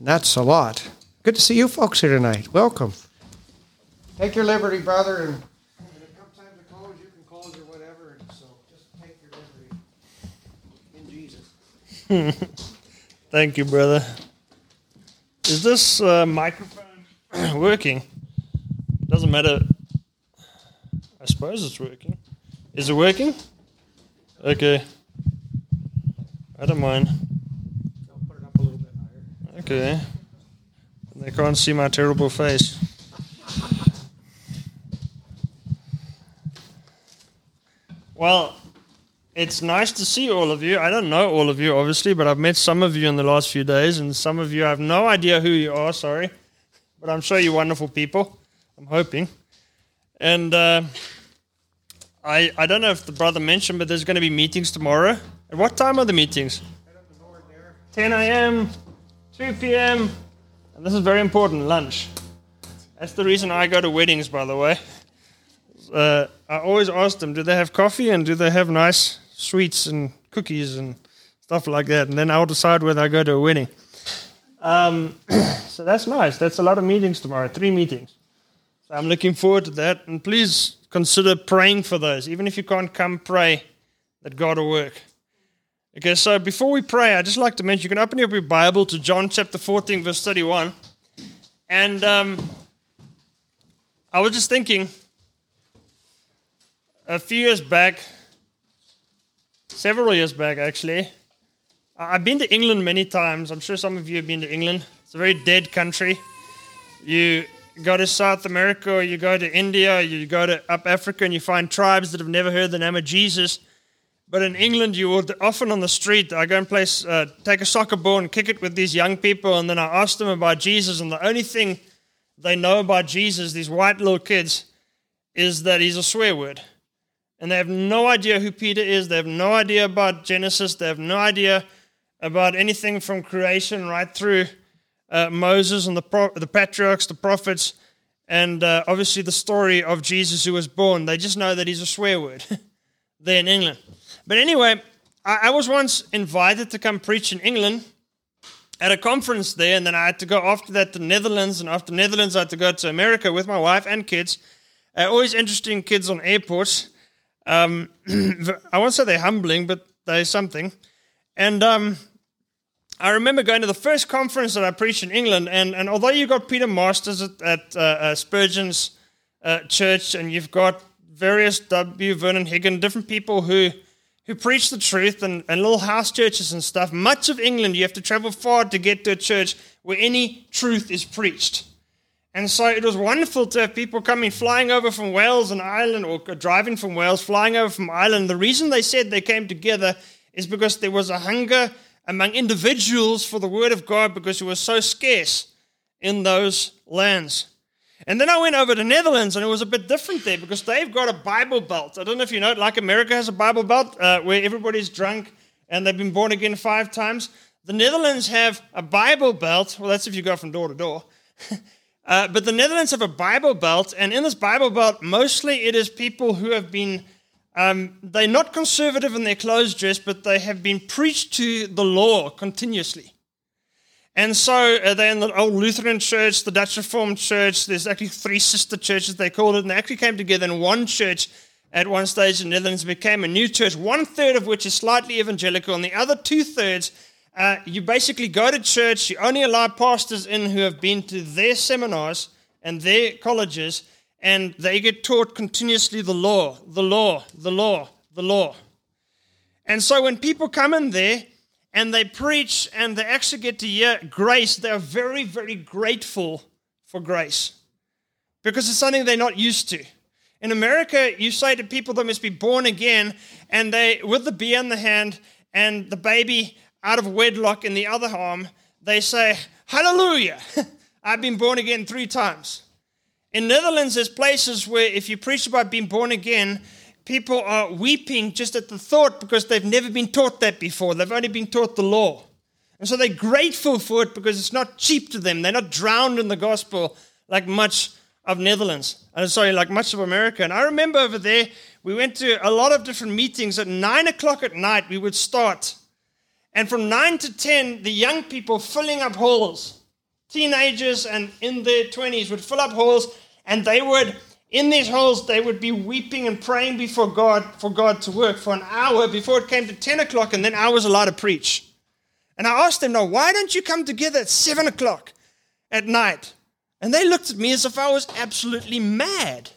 And that's a lot. Good to see you folks here tonight. Welcome. Take your liberty, brother, and when it comes time to close, you can close or whatever. So just take your liberty in Jesus. Thank you, brother. Is this uh, microphone working? Doesn't matter. I suppose it's working. Is it working? Okay. I don't mind. I'll put it up a little bit Okay. They can't see my terrible face. Well, it's nice to see all of you. I don't know all of you, obviously, but I've met some of you in the last few days, and some of you I have no idea who you are, sorry. But I'm sure you're wonderful people. I'm hoping. And uh, I, I don't know if the brother mentioned, but there's going to be meetings tomorrow. At what time are the meetings? 10 a.m., 2 p.m., and this is very important lunch. That's the reason I go to weddings, by the way. Uh, I always ask them, do they have coffee and do they have nice sweets and cookies and stuff like that? And then I'll decide whether I go to a wedding. Um, so that's nice. That's a lot of meetings tomorrow, three meetings. So I'm looking forward to that. And please consider praying for those. Even if you can't come, pray that God will work. Okay, so before we pray, I'd just like to mention you can open up your Bible to John chapter 14, verse 31. And um, I was just thinking, a few years back, several years back actually, I've been to England many times. I'm sure some of you have been to England. It's a very dead country. You go to South America, or you go to India, you go to up Africa, and you find tribes that have never heard the name of Jesus. But in England, you would often on the street, I go and play, uh, take a soccer ball and kick it with these young people, and then I ask them about Jesus, and the only thing they know about Jesus, these white little kids, is that he's a swear word. And they have no idea who Peter is, they have no idea about Genesis, they have no idea about anything from creation right through uh, Moses and the, pro- the patriarchs, the prophets, and uh, obviously the story of Jesus who was born. They just know that he's a swear word there in England. But anyway, I, I was once invited to come preach in England at a conference there, and then I had to go after that to the Netherlands, and after Netherlands, I had to go to America with my wife and kids. Uh, always interesting kids on airports. Um, I won't say they're humbling, but they're something. And um, I remember going to the first conference that I preached in England, and, and although you've got Peter Masters at, at uh, uh, Spurgeon's uh, church, and you've got various W. Vernon Higham, different people who who preach the truth and, and little house churches and stuff. Much of England, you have to travel far to get to a church where any truth is preached. And so it was wonderful to have people coming flying over from Wales and Ireland, or driving from Wales, flying over from Ireland. The reason they said they came together is because there was a hunger among individuals for the Word of God because it was so scarce in those lands. And then I went over to Netherlands, and it was a bit different there because they've got a Bible belt. I don't know if you know, it, like America has a Bible belt uh, where everybody's drunk and they've been born again five times. The Netherlands have a Bible belt. Well, that's if you go from door to door. uh, but the Netherlands have a Bible belt, and in this Bible belt, mostly it is people who have been, um, they're not conservative in their clothes dress, but they have been preached to the law continuously. And so uh, they're in the old Lutheran church, the Dutch Reformed church. There's actually three sister churches, they called it, and they actually came together in one church at one stage in the Netherlands, became a new church, one third of which is slightly evangelical, and the other two thirds, uh, you basically go to church, you only allow pastors in who have been to their seminars and their colleges, and they get taught continuously the law, the law, the law, the law. And so when people come in there, and they preach and they actually get to hear uh, grace, they're very, very grateful for grace because it's something they're not used to. In America, you say to people they must be born again, and they, with the beer in the hand and the baby out of wedlock in the other arm, they say, Hallelujah, I've been born again three times. In Netherlands, there's places where if you preach about being born again, people are weeping just at the thought because they've never been taught that before. They've only been taught the law. And so they're grateful for it because it's not cheap to them. They're not drowned in the gospel like much of Netherlands. I'm sorry, like much of America. And I remember over there, we went to a lot of different meetings. At nine o'clock at night, we would start. And from nine to 10, the young people filling up halls teenagers and in their 20s would fill up halls and they would in these halls they would be weeping and praying before god for god to work for an hour before it came to 10 o'clock and then i was allowed to preach and i asked them now why don't you come together at 7 o'clock at night and they looked at me as if i was absolutely mad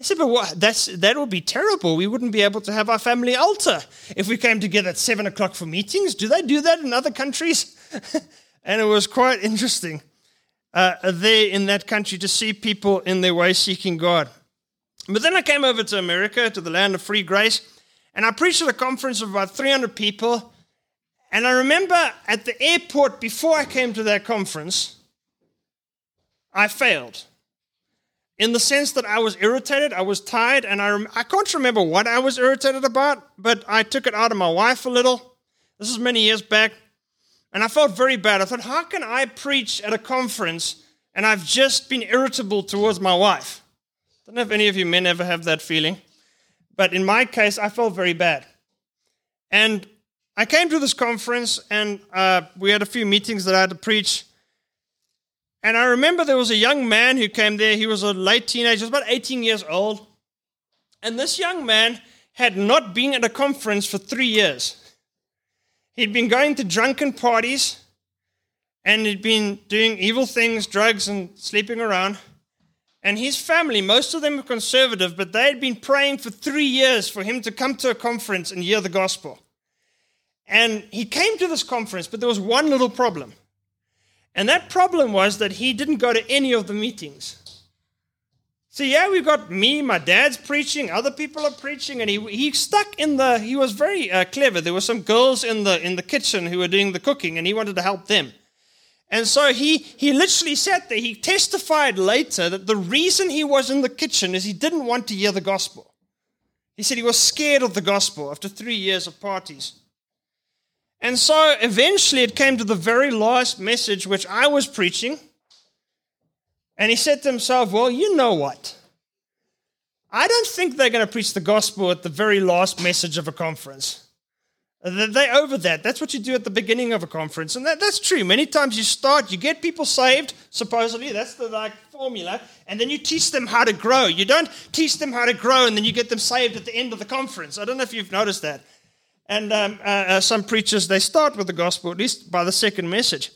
I said, but what? That's, that would be terrible. We wouldn't be able to have our family altar if we came together at seven o'clock for meetings. Do they do that in other countries? and it was quite interesting uh, there in that country to see people in their way seeking God. But then I came over to America, to the land of free grace, and I preached at a conference of about 300 people. And I remember at the airport before I came to that conference, I failed in the sense that I was irritated, I was tired, and I, rem- I can't remember what I was irritated about, but I took it out of my wife a little. This is many years back, and I felt very bad. I thought, how can I preach at a conference and I've just been irritable towards my wife? I don't know if any of you men ever have that feeling, but in my case, I felt very bad. And I came to this conference, and uh, we had a few meetings that I had to preach. And I remember there was a young man who came there. He was a late teenager, about 18 years old. And this young man had not been at a conference for three years. He'd been going to drunken parties and he'd been doing evil things, drugs, and sleeping around. And his family, most of them were conservative, but they had been praying for three years for him to come to a conference and hear the gospel. And he came to this conference, but there was one little problem. And that problem was that he didn't go to any of the meetings. So yeah, we've got me, my dad's preaching, other people are preaching, and he he stuck in the. He was very uh, clever. There were some girls in the in the kitchen who were doing the cooking, and he wanted to help them. And so he he literally sat there. He testified later that the reason he was in the kitchen is he didn't want to hear the gospel. He said he was scared of the gospel after three years of parties. And so eventually it came to the very last message which I was preaching. And he said to himself, Well, you know what? I don't think they're going to preach the gospel at the very last message of a conference. They over that. That's what you do at the beginning of a conference. And that, that's true. Many times you start, you get people saved, supposedly. That's the like formula. And then you teach them how to grow. You don't teach them how to grow and then you get them saved at the end of the conference. I don't know if you've noticed that. And um, uh, uh, some preachers, they start with the gospel, at least by the second message.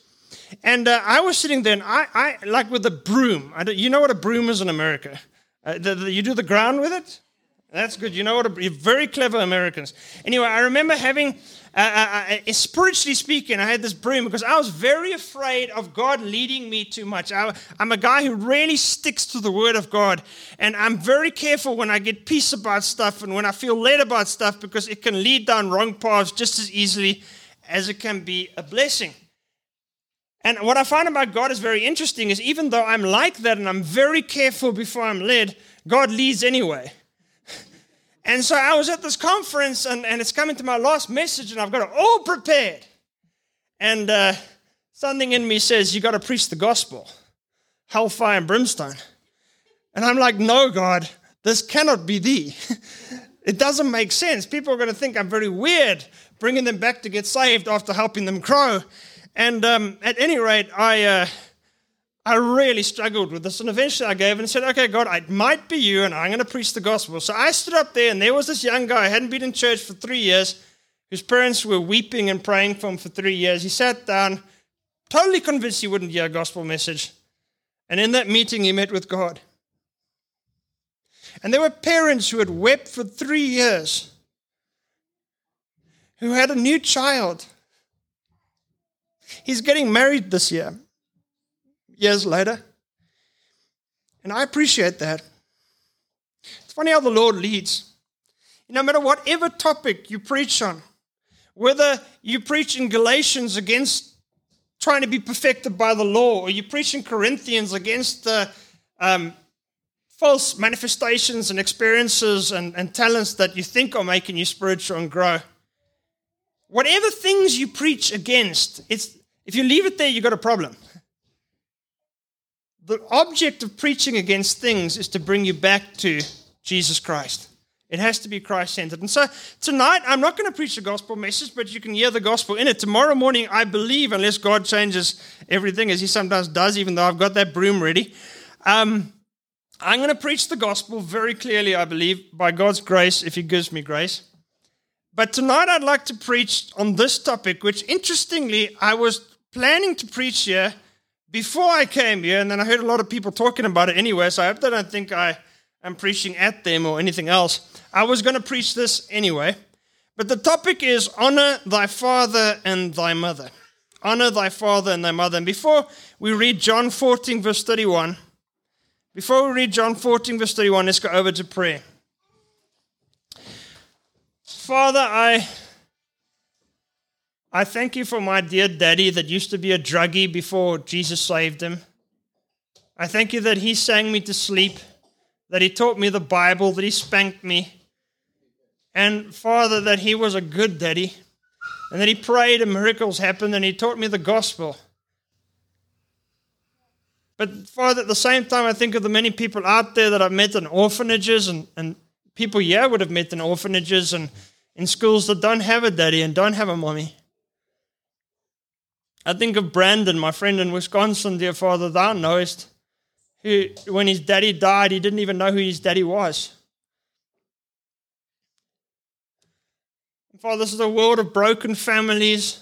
And uh, I was sitting there, and I, I like with a broom. you know what a broom is in America? Uh, the, the, you do the ground with it? That's good. You know what? A, you're very clever Americans. Anyway, I remember having uh, uh, uh, spiritually speaking, I had this broom because I was very afraid of God leading me too much. I, am a guy who really sticks to the Word of God, and I'm very careful when I get peace about stuff and when I feel led about stuff because it can lead down wrong paths just as easily as it can be a blessing. And what I find about God is very interesting is even though I'm like that and I'm very careful before I'm led, God leads anyway. And so I was at this conference, and, and it's coming to my last message, and I've got it all prepared. And uh, something in me says, You got to preach the gospel, hellfire and brimstone. And I'm like, No, God, this cannot be thee. it doesn't make sense. People are going to think I'm very weird bringing them back to get saved after helping them grow. And um, at any rate, I. Uh, I really struggled with this. And eventually I gave and said, okay, God, it might be you, and I'm going to preach the gospel. So I stood up there, and there was this young guy, hadn't been in church for three years, whose parents were weeping and praying for him for three years. He sat down, totally convinced he wouldn't hear a gospel message. And in that meeting, he met with God. And there were parents who had wept for three years, who had a new child. He's getting married this year years later. And I appreciate that. It's funny how the Lord leads. No matter whatever topic you preach on, whether you preach in Galatians against trying to be perfected by the law, or you preach in Corinthians against the um, false manifestations and experiences and, and talents that you think are making you spiritual and grow. Whatever things you preach against, it's, if you leave it there, you've got a problem. The object of preaching against things is to bring you back to Jesus Christ. It has to be Christ centered. And so tonight, I'm not going to preach the gospel message, but you can hear the gospel in it. Tomorrow morning, I believe, unless God changes everything, as He sometimes does, even though I've got that broom ready, um, I'm going to preach the gospel very clearly, I believe, by God's grace, if He gives me grace. But tonight, I'd like to preach on this topic, which interestingly, I was planning to preach here before I came here, and then I heard a lot of people talking about it anyway, so I don't think I am preaching at them or anything else. I was going to preach this anyway. But the topic is honor thy father and thy mother. Honor thy father and thy mother. And before we read John 14, verse 31, before we read John 14, verse 31, let's go over to prayer. Father, I I thank you for my dear daddy that used to be a druggie before Jesus saved him. I thank you that he sang me to sleep, that he taught me the Bible, that he spanked me. And Father, that he was a good daddy, and that he prayed and miracles happened, and he taught me the gospel. But Father, at the same time, I think of the many people out there that I've met in orphanages, and, and people here would have met in orphanages and in schools that don't have a daddy and don't have a mommy. I think of Brandon, my friend in Wisconsin, dear Father, thou knowest, who, when his daddy died, he didn't even know who his daddy was. Father, this is a world of broken families.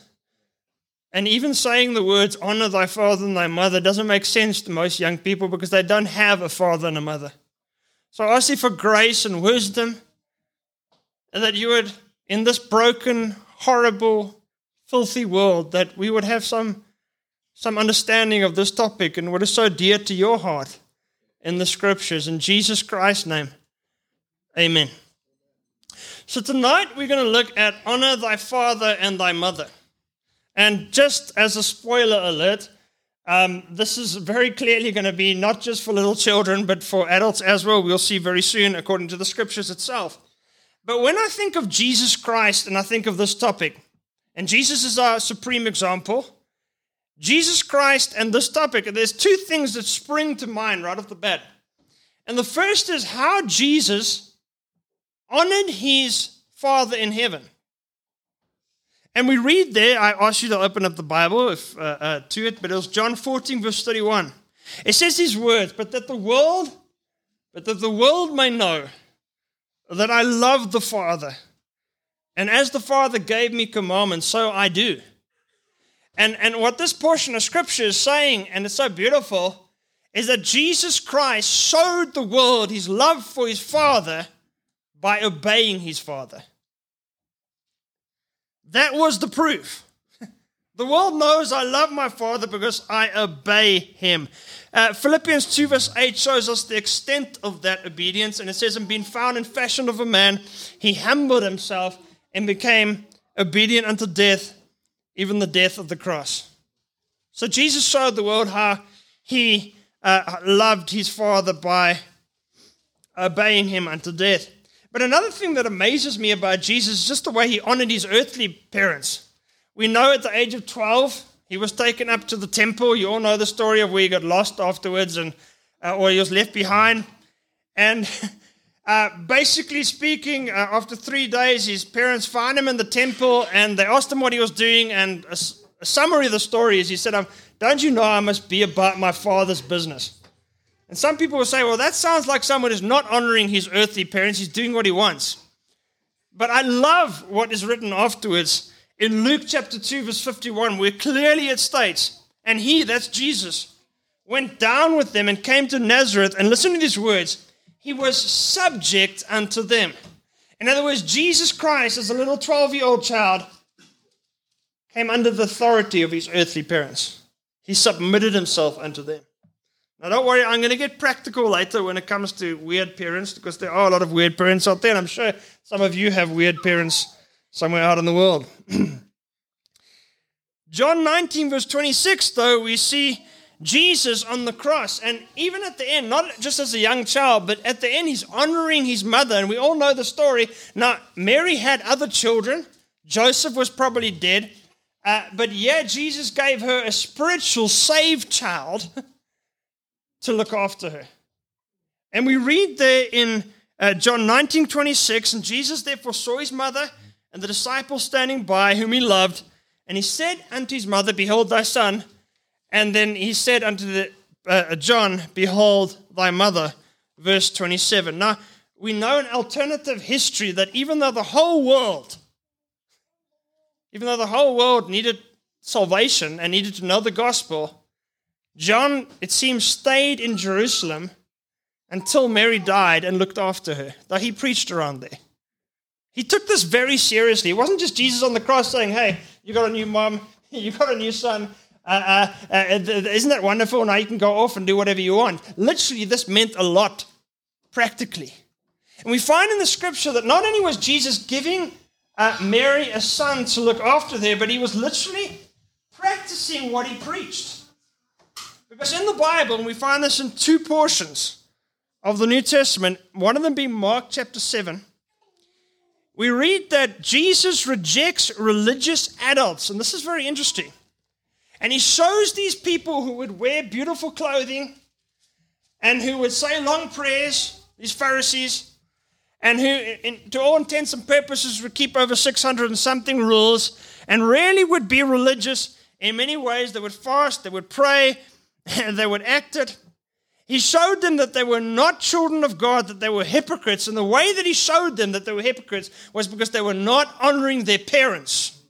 And even saying the words, honor thy father and thy mother, doesn't make sense to most young people because they don't have a father and a mother. So I ask you for grace and wisdom, and that you would, in this broken, horrible, filthy world that we would have some, some understanding of this topic and what is so dear to your heart in the scriptures. In Jesus Christ's name, amen. So tonight we're going to look at honor thy father and thy mother. And just as a spoiler alert, um, this is very clearly going to be not just for little children, but for adults as well. We'll see very soon, according to the scriptures itself. But when I think of Jesus Christ and I think of this topic, and Jesus is our supreme example. Jesus Christ and this topic, there's two things that spring to mind right off the bat. And the first is how Jesus honored his Father in heaven. And we read there, I ask you to open up the Bible if, uh, uh, to it, but it was John 14, verse 31. It says these words, but that the world, but that the world may know that I love the Father and as the Father gave me commandments, so I do. And, and what this portion of Scripture is saying, and it's so beautiful, is that Jesus Christ showed the world his love for his Father by obeying his Father. That was the proof. The world knows I love my Father because I obey him. Uh, Philippians 2, verse 8 shows us the extent of that obedience, and it says, And being found in fashion of a man, he humbled himself and became obedient unto death, even the death of the cross. So Jesus showed the world how he uh, loved his Father by obeying him unto death. But another thing that amazes me about Jesus is just the way he honored his earthly parents. We know at the age of 12, he was taken up to the temple. You all know the story of where he got lost afterwards and uh, or he was left behind. And Uh, basically speaking, uh, after three days, his parents found him in the temple and they asked him what he was doing. And a, summary of the story is he said, um, Don't you know I must be about my father's business? And some people will say, Well, that sounds like someone who's not honoring his earthly parents, he's doing what he wants. But I love what is written afterwards in Luke chapter 2, verse 51, where clearly it states, And he, that's Jesus, went down with them and came to Nazareth. And listen to these words he was subject unto them. In other words, Jesus Christ, as a little 12 year old child, came under the authority of his earthly parents. He submitted himself unto them. Now, don't worry, I'm going to get practical later when it comes to weird parents because there are a lot of weird parents out there. And I'm sure some of you have weird parents somewhere out in the world. John 19, verse 26, though, we see Jesus on the cross. And even at the end, not just as a young child, but at the end, he's honoring his mother. And we all know the story. Now, Mary had other children, Joseph was probably dead. Uh, but yeah, Jesus gave her a spiritual saved child to look after her. And we read there in Uh, John 19, 26, and Jesus therefore saw his mother and the disciples standing by, whom he loved, and he said unto his mother, Behold thy son. And then he said unto the, uh, John, Behold thy mother. Verse 27. Now, we know an alternative history that even though the whole world, even though the whole world needed salvation and needed to know the gospel, John, it seems, stayed in Jerusalem until Mary died and looked after her, though he preached around there. He took this very seriously. It wasn't just Jesus on the cross saying, Hey, you got a new mom, you got a new son. Uh, uh, uh, isn't that wonderful? Now you can go off and do whatever you want. Literally, this meant a lot practically. And we find in the scripture that not only was Jesus giving uh, Mary a son to look after there, but he was literally practicing what he preached. Because in the Bible, and we find this in two portions of the New Testament, one of them being Mark chapter 7, we read that Jesus rejects religious adults. And this is very interesting. And he shows these people who would wear beautiful clothing and who would say long prayers, these Pharisees, and who, in, to all intents and purposes, would keep over 600 and something rules and really would be religious in many ways. They would fast, they would pray, they would act it. He showed them that they were not children of God, that they were hypocrites. And the way that he showed them that they were hypocrites was because they were not honoring their parents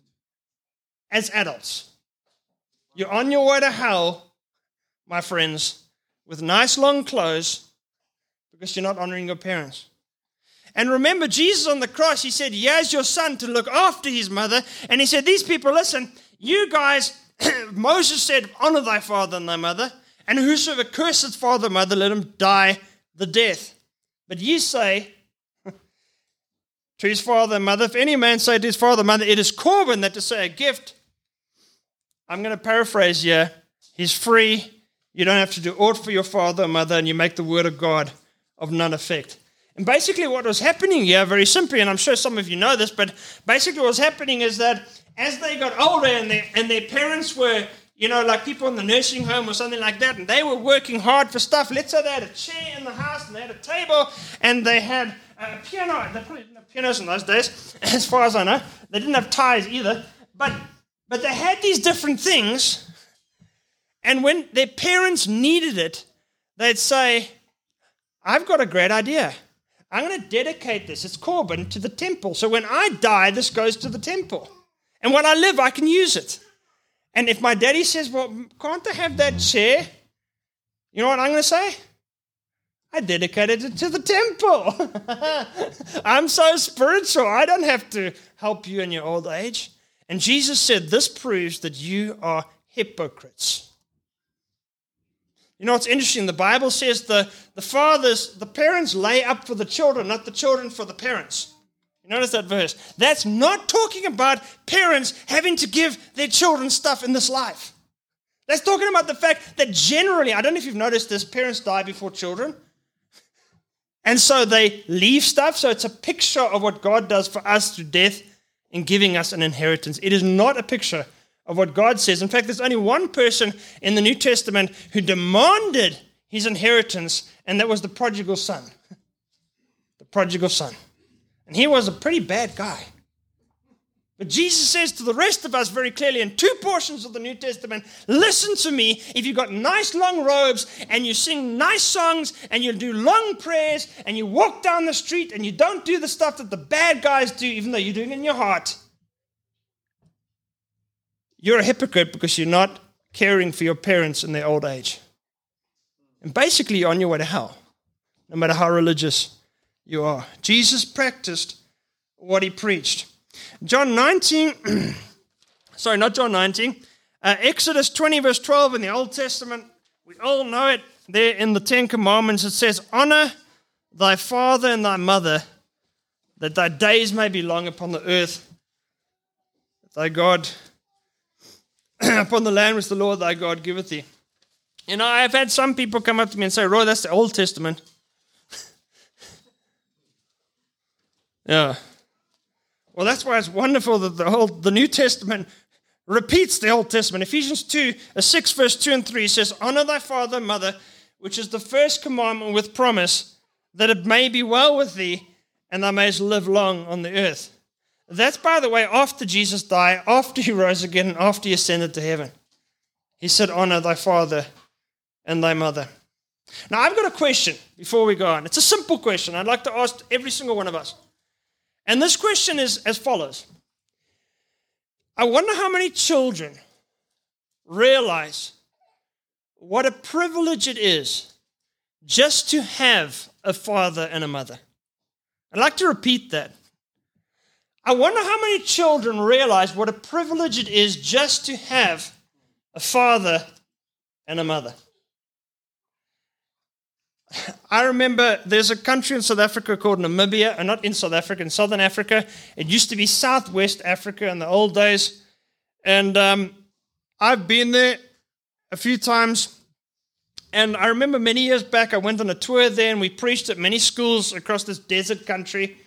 as adults. You're on your way to hell, my friends, with nice long clothes because you're not honoring your parents. And remember, Jesus on the cross, he said, He has your son to look after his mother. And he said, These people, listen, you guys, Moses said, Honor thy father and thy mother. And whosoever curseth father or mother, let him die the death. But ye say to his father and mother, if any man say to his father and mother, It is Corban that to say a gift. I'm going to paraphrase here. He's free. You don't have to do aught for your father or mother, and you make the word of God of none effect. And basically, what was happening here, very simply, and I'm sure some of you know this, but basically, what was happening is that as they got older and, they, and their parents were, you know, like people in the nursing home or something like that, and they were working hard for stuff. Let's say they had a chair in the house and they had a table and they had a piano. They probably didn't have pianos in those days, as far as I know. They didn't have ties either. But, but they had these different things. And when their parents needed it, they'd say, I've got a great idea. I'm going to dedicate this, it's Corban, to the temple. So when I die, this goes to the temple. And when I live, I can use it. And if my daddy says, Well, can't I have that chair? You know what I'm going to say? I dedicated it to the temple. I'm so spiritual. I don't have to help you in your old age. And Jesus said, This proves that you are hypocrites. You know what's interesting? The Bible says the, the fathers, the parents lay up for the children, not the children for the parents. You notice that verse? That's not talking about parents having to give their children stuff in this life. That's talking about the fact that generally, I don't know if you've noticed this, parents die before children. And so they leave stuff. So it's a picture of what God does for us through death in giving us an inheritance. It is not a picture of what God says. In fact, there's only one person in the New Testament who demanded his inheritance, and that was the prodigal son. The prodigal son. And he was a pretty bad guy. But Jesus says to the rest of us very clearly in two portions of the New Testament listen to me. If you've got nice long robes and you sing nice songs and you do long prayers and you walk down the street and you don't do the stuff that the bad guys do, even though you're doing it in your heart, you're a hypocrite because you're not caring for your parents in their old age. And basically, you're on your way to hell, no matter how religious you are. Jesus practiced what he preached. John 19, sorry, not John 19, uh, Exodus 20, verse 12 in the Old Testament, we all know it there in the Ten Commandments. It says, Honor thy father and thy mother, that thy days may be long upon the earth. Thy God upon the land which the Lord thy God giveth thee. You know, I've had some people come up to me and say, Roy, that's the Old Testament. yeah. Well, that's why it's wonderful that the whole the New Testament repeats the Old Testament. Ephesians 2, uh, 6, verse 2 and 3 says, Honor thy father and mother, which is the first commandment with promise, that it may be well with thee, and thou mayest live long on the earth. That's, by the way, after Jesus died, after he rose again, and after he ascended to heaven. He said, Honor thy father and thy mother. Now, I've got a question before we go on. It's a simple question I'd like to ask every single one of us. And this question is as follows I wonder how many children realize what a privilege it is just to have a father and a mother. I'd like to repeat that. I wonder how many children realize what a privilege it is just to have a father and a mother. I remember there's a country in South Africa called Namibia, and not in South Africa, in Southern Africa. It used to be Southwest Africa in the old days. And um, I've been there a few times. And I remember many years back, I went on a tour there and we preached at many schools across this desert country.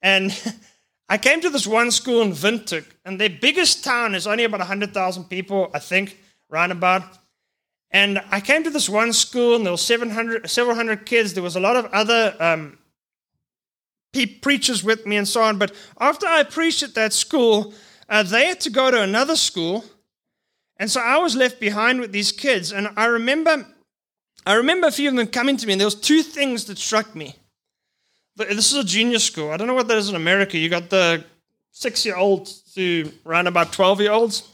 And I came to this one school in Windhoek, and their biggest town is only about 100,000 people, I think, roundabout. And I came to this one school, and there were 700, several hundred kids. There was a lot of other um, preachers with me and so on. But after I preached at that school, uh, they had to go to another school. And so I was left behind with these kids. And I remember, I remember a few of them coming to me, and there was two things that struck me. This is a junior school. I don't know what that is in America. You got the six year olds to around about 12 year olds,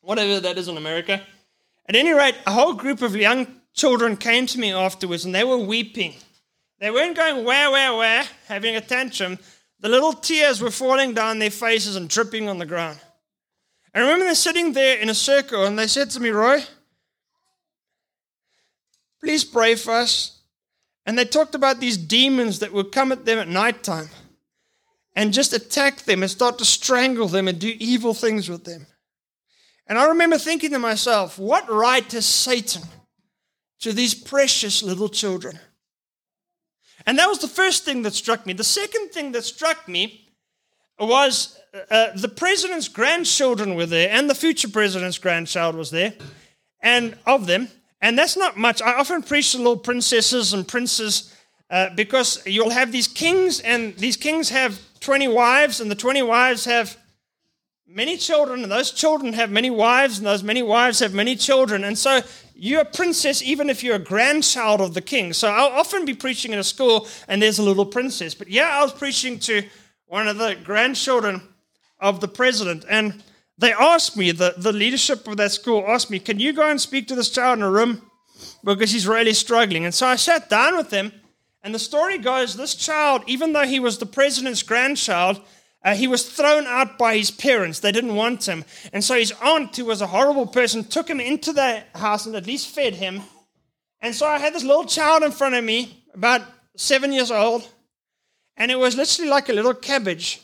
whatever that is in America. At any rate, a whole group of young children came to me afterwards and they were weeping. They weren't going where, where, where, having a tantrum. The little tears were falling down their faces and dripping on the ground. I remember them sitting there in a circle and they said to me, Roy, please pray for us. And they talked about these demons that would come at them at nighttime and just attack them and start to strangle them and do evil things with them. And I remember thinking to myself, what right has Satan to these precious little children? And that was the first thing that struck me. The second thing that struck me was uh, the president's grandchildren were there, and the future president's grandchild was there, and of them. And that's not much. I often preach to little princesses and princes uh, because you'll have these kings, and these kings have 20 wives, and the 20 wives have many children, and those children have many wives, and those many wives have many children. And so you're a princess even if you're a grandchild of the king. So I'll often be preaching in a school, and there's a little princess. But yeah, I was preaching to one of the grandchildren of the president, and they asked me, the, the leadership of that school asked me, Can you go and speak to this child in a room? Because he's really struggling. And so I sat down with him, and the story goes this child, even though he was the president's grandchild, uh, he was thrown out by his parents. They didn't want him. And so his aunt, who was a horrible person, took him into the house and at least fed him. And so I had this little child in front of me, about seven years old, and it was literally like a little cabbage.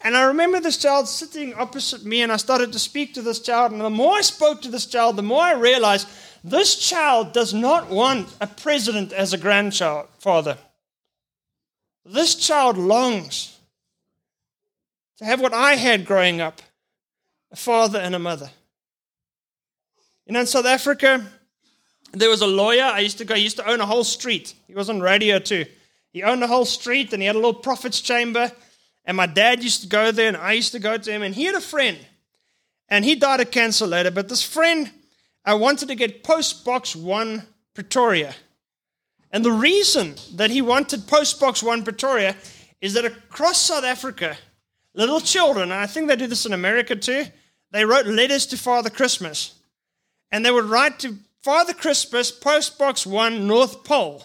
And I remember this child sitting opposite me, and I started to speak to this child. And the more I spoke to this child, the more I realized this child does not want a president as a grandchild father. This child longs to have what I had growing up a father and a mother. You know, in South Africa, there was a lawyer. I used to go, he used to own a whole street. He was on radio too. He owned a whole street and he had a little prophet's chamber. And my dad used to go there, and I used to go to him. And he had a friend, and he died of cancer later. But this friend, I wanted to get Post Box One Pretoria. And the reason that he wanted Post Box One Pretoria is that across South Africa, little children, and I think they do this in America too, they wrote letters to Father Christmas. And they would write to Father Christmas, Post Box One, North Pole.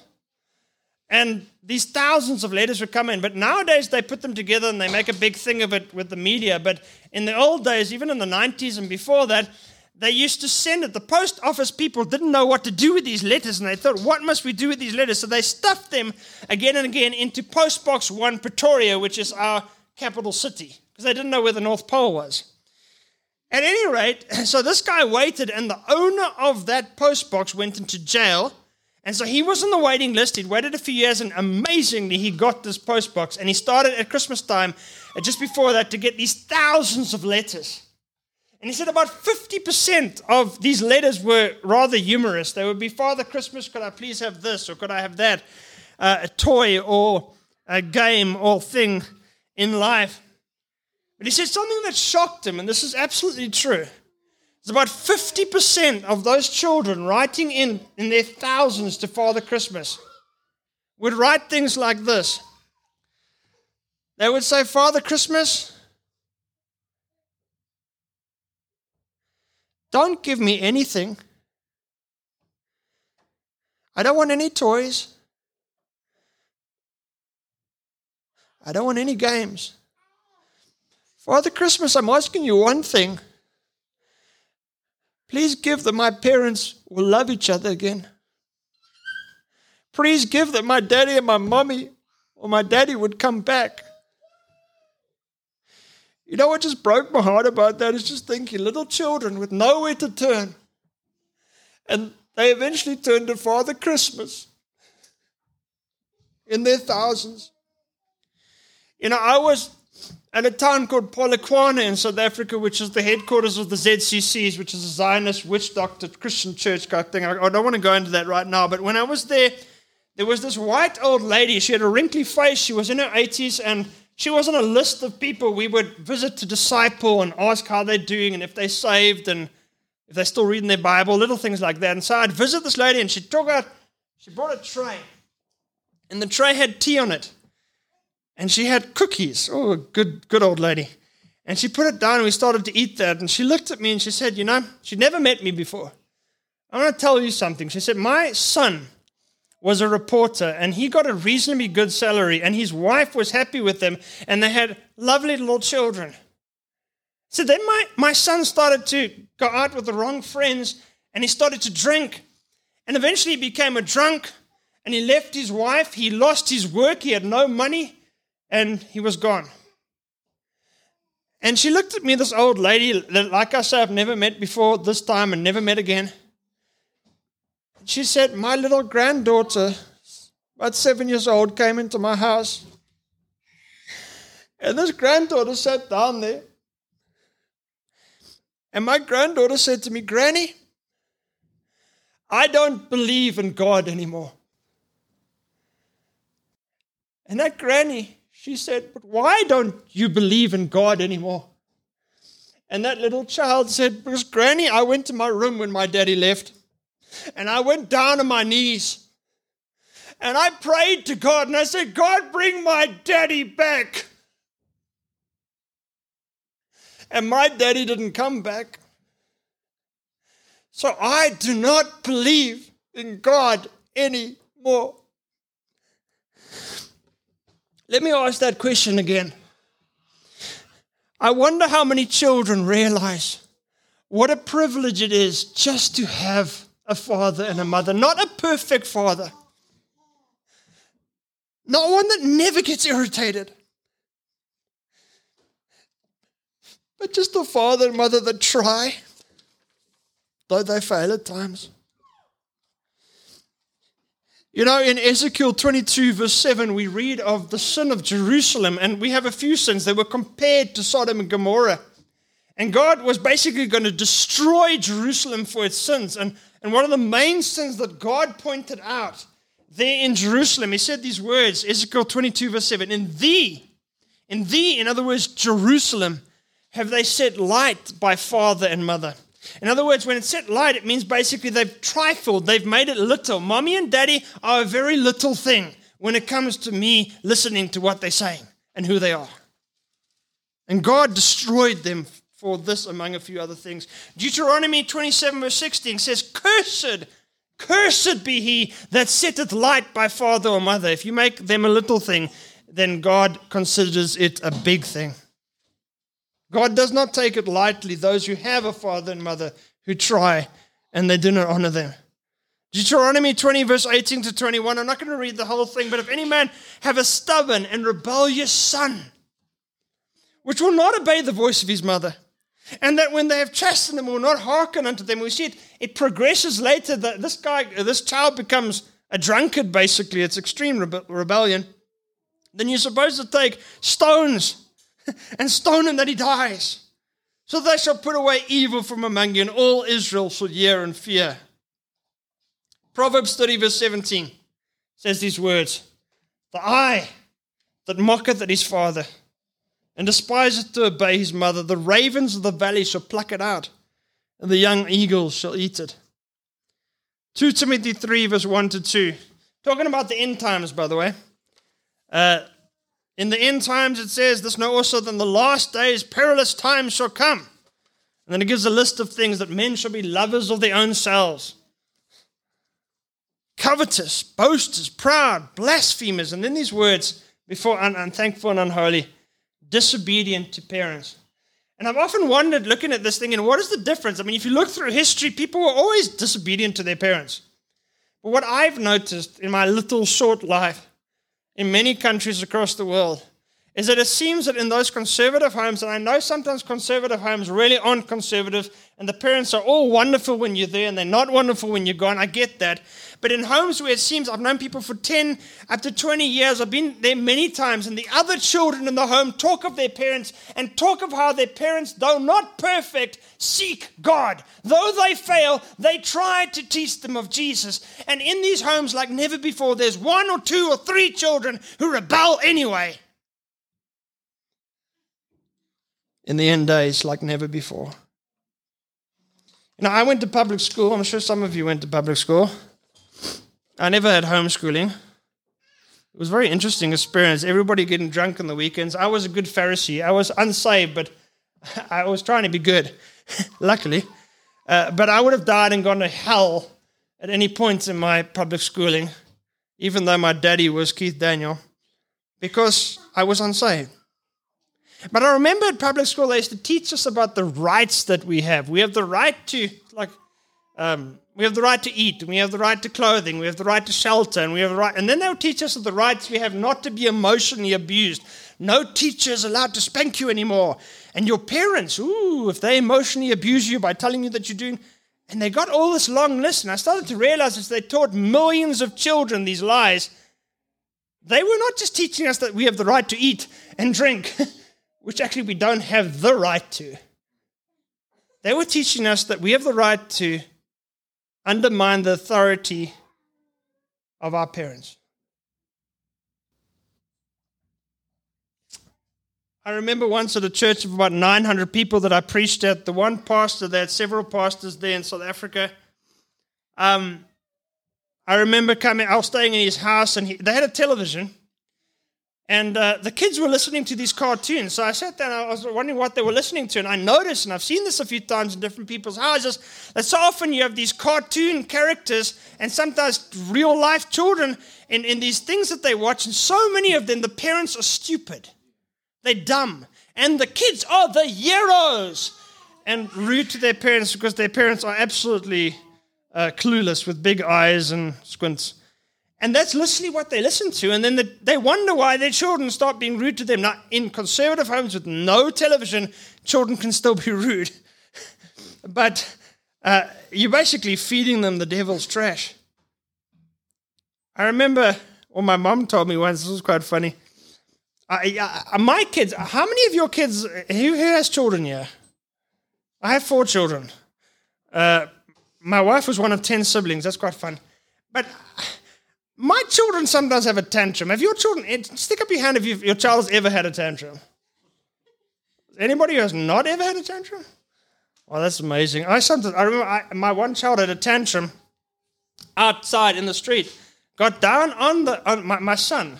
And these thousands of letters would come in. But nowadays they put them together and they make a big thing of it with the media. But in the old days, even in the 90s and before that, they used to send it. The post office people didn't know what to do with these letters, and they thought, what must we do with these letters? So they stuffed them again and again into Postbox 1 Pretoria, which is our capital city, because they didn't know where the North Pole was. At any rate, so this guy waited, and the owner of that postbox went into jail and so he was on the waiting list. He'd waited a few years, and amazingly, he got this post box. And he started at Christmas time, uh, just before that, to get these thousands of letters. And he said about 50% of these letters were rather humorous. They would be, Father Christmas, could I please have this, or could I have that? uh, a toy or a game or thing in life. But he said something that shocked him, and this is absolutely true. It's about 50% of those children writing in, in their thousands to Father Christmas would write things like this. They would say, Father Christmas, don't give me anything. I don't want any toys. I don't want any games. Father Christmas, I'm asking you one thing. Please give that my parents will love each other again. Please give that my daddy and my mommy or my daddy would come back. You know what just broke my heart about that is just thinking little children with nowhere to turn. And they eventually turned to Father Christmas in their thousands. You know, I was at a town called Polokwane in South Africa, which is the headquarters of the ZCCs, which is a Zionist witch doctor Christian church kind of thing. I, don't want to go into that right now, but when I was there, there was this white old lady. She had a wrinkly face. She was in her 80s, and she was on a list of people we would visit to disciple and ask how they're doing and if they're saved and if they're still reading their Bible, little things like that. And so I'd visit this lady, and she took out, she brought a tray, and the tray had tea on it and she had cookies. Oh, good, good old lady. And she put it down, and we started to eat that. And she looked at me and she said, You know, she'd never met me before. I want to tell you something. She said, My son was a reporter, and he got a reasonably good salary, and his wife was happy with him, and they had lovely little children. So then my, my son started to go out with the wrong friends, and he started to drink. And eventually he became a drunk, and he left his wife. He lost his work. He had no money and he was gone. And she looked at me, this old lady, like I say, I've never met before this time and never met again. She said, My little granddaughter, about seven years old, came into my house. And this granddaughter sat down there. And my granddaughter said to me, Granny, I don't believe in God anymore. And that granny she said, But why don't you believe in God anymore? And that little child said, Because Granny, I went to my room when my daddy left, and I went down on my knees, and I prayed to God, and I said, God, bring my daddy back. And my daddy didn't come back. So I do not believe in God anymore. Let me ask that question again. I wonder how many children realize what a privilege it is just to have a father and a mother, not a perfect father, not one that never gets irritated, but just a father and mother that try, though they fail at times. You know, in Ezekiel 22, verse 7, we read of the sin of Jerusalem, and we have a few sins. that were compared to Sodom and Gomorrah. And God was basically going to destroy Jerusalem for its sins. And, and one of the main sins that God pointed out there in Jerusalem, he said these words, Ezekiel 22, verse 7 In thee, in thee, in other words, Jerusalem, have they set light by father and mother in other words, when it's set light, it means basically they've trifled, they've made it little. Mommy and daddy are a very little thing when it comes to me listening to what they're saying and who they are. And God destroyed them for this, among a few other things. Deuteronomy 27, verse 16 says, Cursed, cursed be he that setteth light by father or mother. If you make them a little thing, then God considers it a big thing. God does not take it lightly, those who have a father and mother who try and they do not honor them. Deuteronomy 20, verse 18 to 21. I'm not going to read the whole thing, but if any man have a stubborn and rebellious son, which will not obey the voice of his mother, and that when they have chastened them will not hearken unto them, we see it, it progresses later that this guy, this child becomes a drunkard, basically. It's extreme rebellion. Then you're supposed to take stones and stone him that he dies. So they shall put away evil from among you, and all Israel shall hear and fear. Proverbs 30, verse 17 says these words The eye that mocketh at his father and despiseth to obey his mother. The ravens of the valley shall pluck it out, and the young eagles shall eat it. 2 Timothy 3, verse 1 to 2. Talking about the end times, by the way. Uh, in the end times, it says, This know also that in the last days perilous times shall come. And then it gives a list of things that men shall be lovers of their own selves, covetous, boasters, proud, blasphemers. And then these words before un- unthankful and unholy, disobedient to parents. And I've often wondered, looking at this thing, and what is the difference? I mean, if you look through history, people were always disobedient to their parents. But what I've noticed in my little short life in many countries across the world is that it seems that in those conservative homes, and I know sometimes conservative homes really aren't conservative, and the parents are all wonderful when you're there and they're not wonderful when you're gone. I get that. But in homes where it seems I've known people for 10 up to 20 years, I've been there many times, and the other children in the home talk of their parents and talk of how their parents, though not perfect, seek God. Though they fail, they try to teach them of Jesus. And in these homes, like never before, there's one or two or three children who rebel anyway. In the end days like never before. Know, I went to public school. I'm sure some of you went to public school. I never had homeschooling. It was a very interesting experience. Everybody getting drunk on the weekends. I was a good Pharisee. I was unsaved, but I was trying to be good, luckily. Uh, but I would have died and gone to hell at any point in my public schooling, even though my daddy was Keith Daniel, because I was unsaved. But I remember at public school, they used to teach us about the rights that we have. We have the right to, like, um, we have the right to eat, and we have the right to clothing, we have the right to shelter, and we have the right. And then they would teach us of the rights we have not to be emotionally abused. No teacher is allowed to spank you anymore. And your parents, ooh, if they emotionally abuse you by telling you that you're doing. And they got all this long list. And I started to realize as they taught millions of children these lies, they were not just teaching us that we have the right to eat and drink. which actually we don't have the right to. They were teaching us that we have the right to undermine the authority of our parents. I remember once at a church of about 900 people that I preached at, the one pastor, they had several pastors there in South Africa. Um, I remember coming, I was staying in his house, and he, they had a television. And uh, the kids were listening to these cartoons. So I sat down, I was wondering what they were listening to. And I noticed, and I've seen this a few times in different people's houses, that so often you have these cartoon characters and sometimes real life children in, in these things that they watch. And so many of them, the parents are stupid, they're dumb. And the kids are the heroes and rude to their parents because their parents are absolutely uh, clueless with big eyes and squints. And that's literally what they listen to. And then the, they wonder why their children start being rude to them. Now, in conservative homes with no television, children can still be rude. but uh, you're basically feeding them the devil's trash. I remember, or my mom told me once, this was quite funny. I, I, my kids, how many of your kids, who, who has children here? I have four children. Uh, my wife was one of 10 siblings. That's quite fun. But my children sometimes have a tantrum. Have your children, eh, stick up your hand if your child has ever had a tantrum. Anybody who has not ever had a tantrum? Well, that's amazing. I sometimes, I remember I, my one child had a tantrum outside in the street. Got down on the, on my, my son.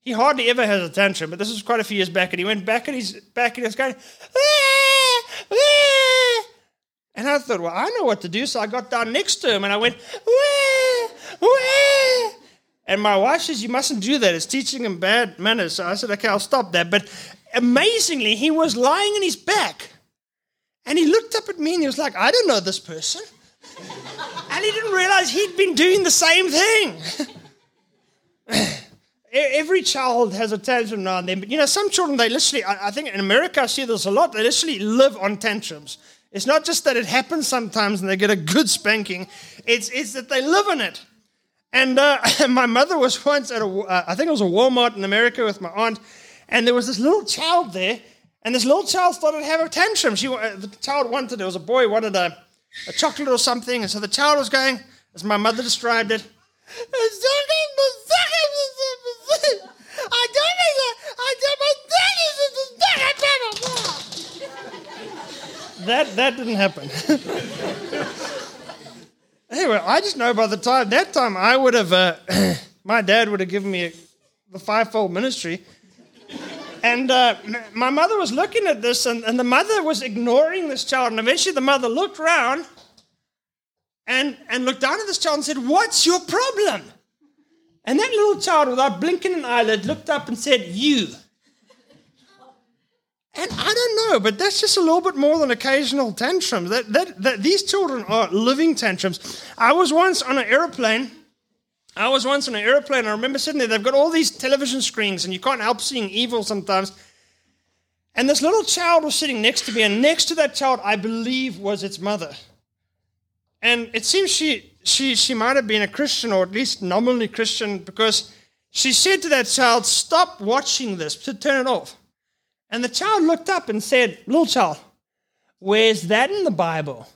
He hardly ever has a tantrum, but this was quite a few years back, and he went back and he's back and he was going, ah, ah. and I thought, well, I know what to do, so I got down next to him and I went, wah, wah. And my wife says, You mustn't do that. It's teaching him bad manners. So I said, Okay, I'll stop that. But amazingly, he was lying on his back. And he looked up at me and he was like, I don't know this person. and he didn't realize he'd been doing the same thing. Every child has a tantrum now and then. But you know, some children, they literally, I think in America, I see this a lot, they literally live on tantrums. It's not just that it happens sometimes and they get a good spanking, it's, it's that they live in it. And uh, my mother was once at a, uh, I think it was a Walmart in America with my aunt, and there was this little child there, and this little child started to have a tantrum. She, uh, the child wanted, it was a boy wanted a, a chocolate or something, and so the child was going, as my mother described it, that that didn't happen anyway, I just know by the time that time I would have, uh, my dad would have given me a, the fivefold ministry. And uh, my mother was looking at this, and, and the mother was ignoring this child. And eventually, the mother looked around and, and looked down at this child and said, What's your problem? And that little child, without blinking an eyelid, looked up and said, You. And I don't know, but that's just a little bit more than occasional tantrums. That, that, that these children are living tantrums. I was once on an airplane. I was once on an airplane. I remember sitting there. They've got all these television screens, and you can't help seeing evil sometimes. And this little child was sitting next to me, and next to that child, I believe, was its mother. And it seems she, she, she might have been a Christian, or at least nominally Christian, because she said to that child, Stop watching this, to turn it off. And the child looked up and said, Little child, where's that in the Bible?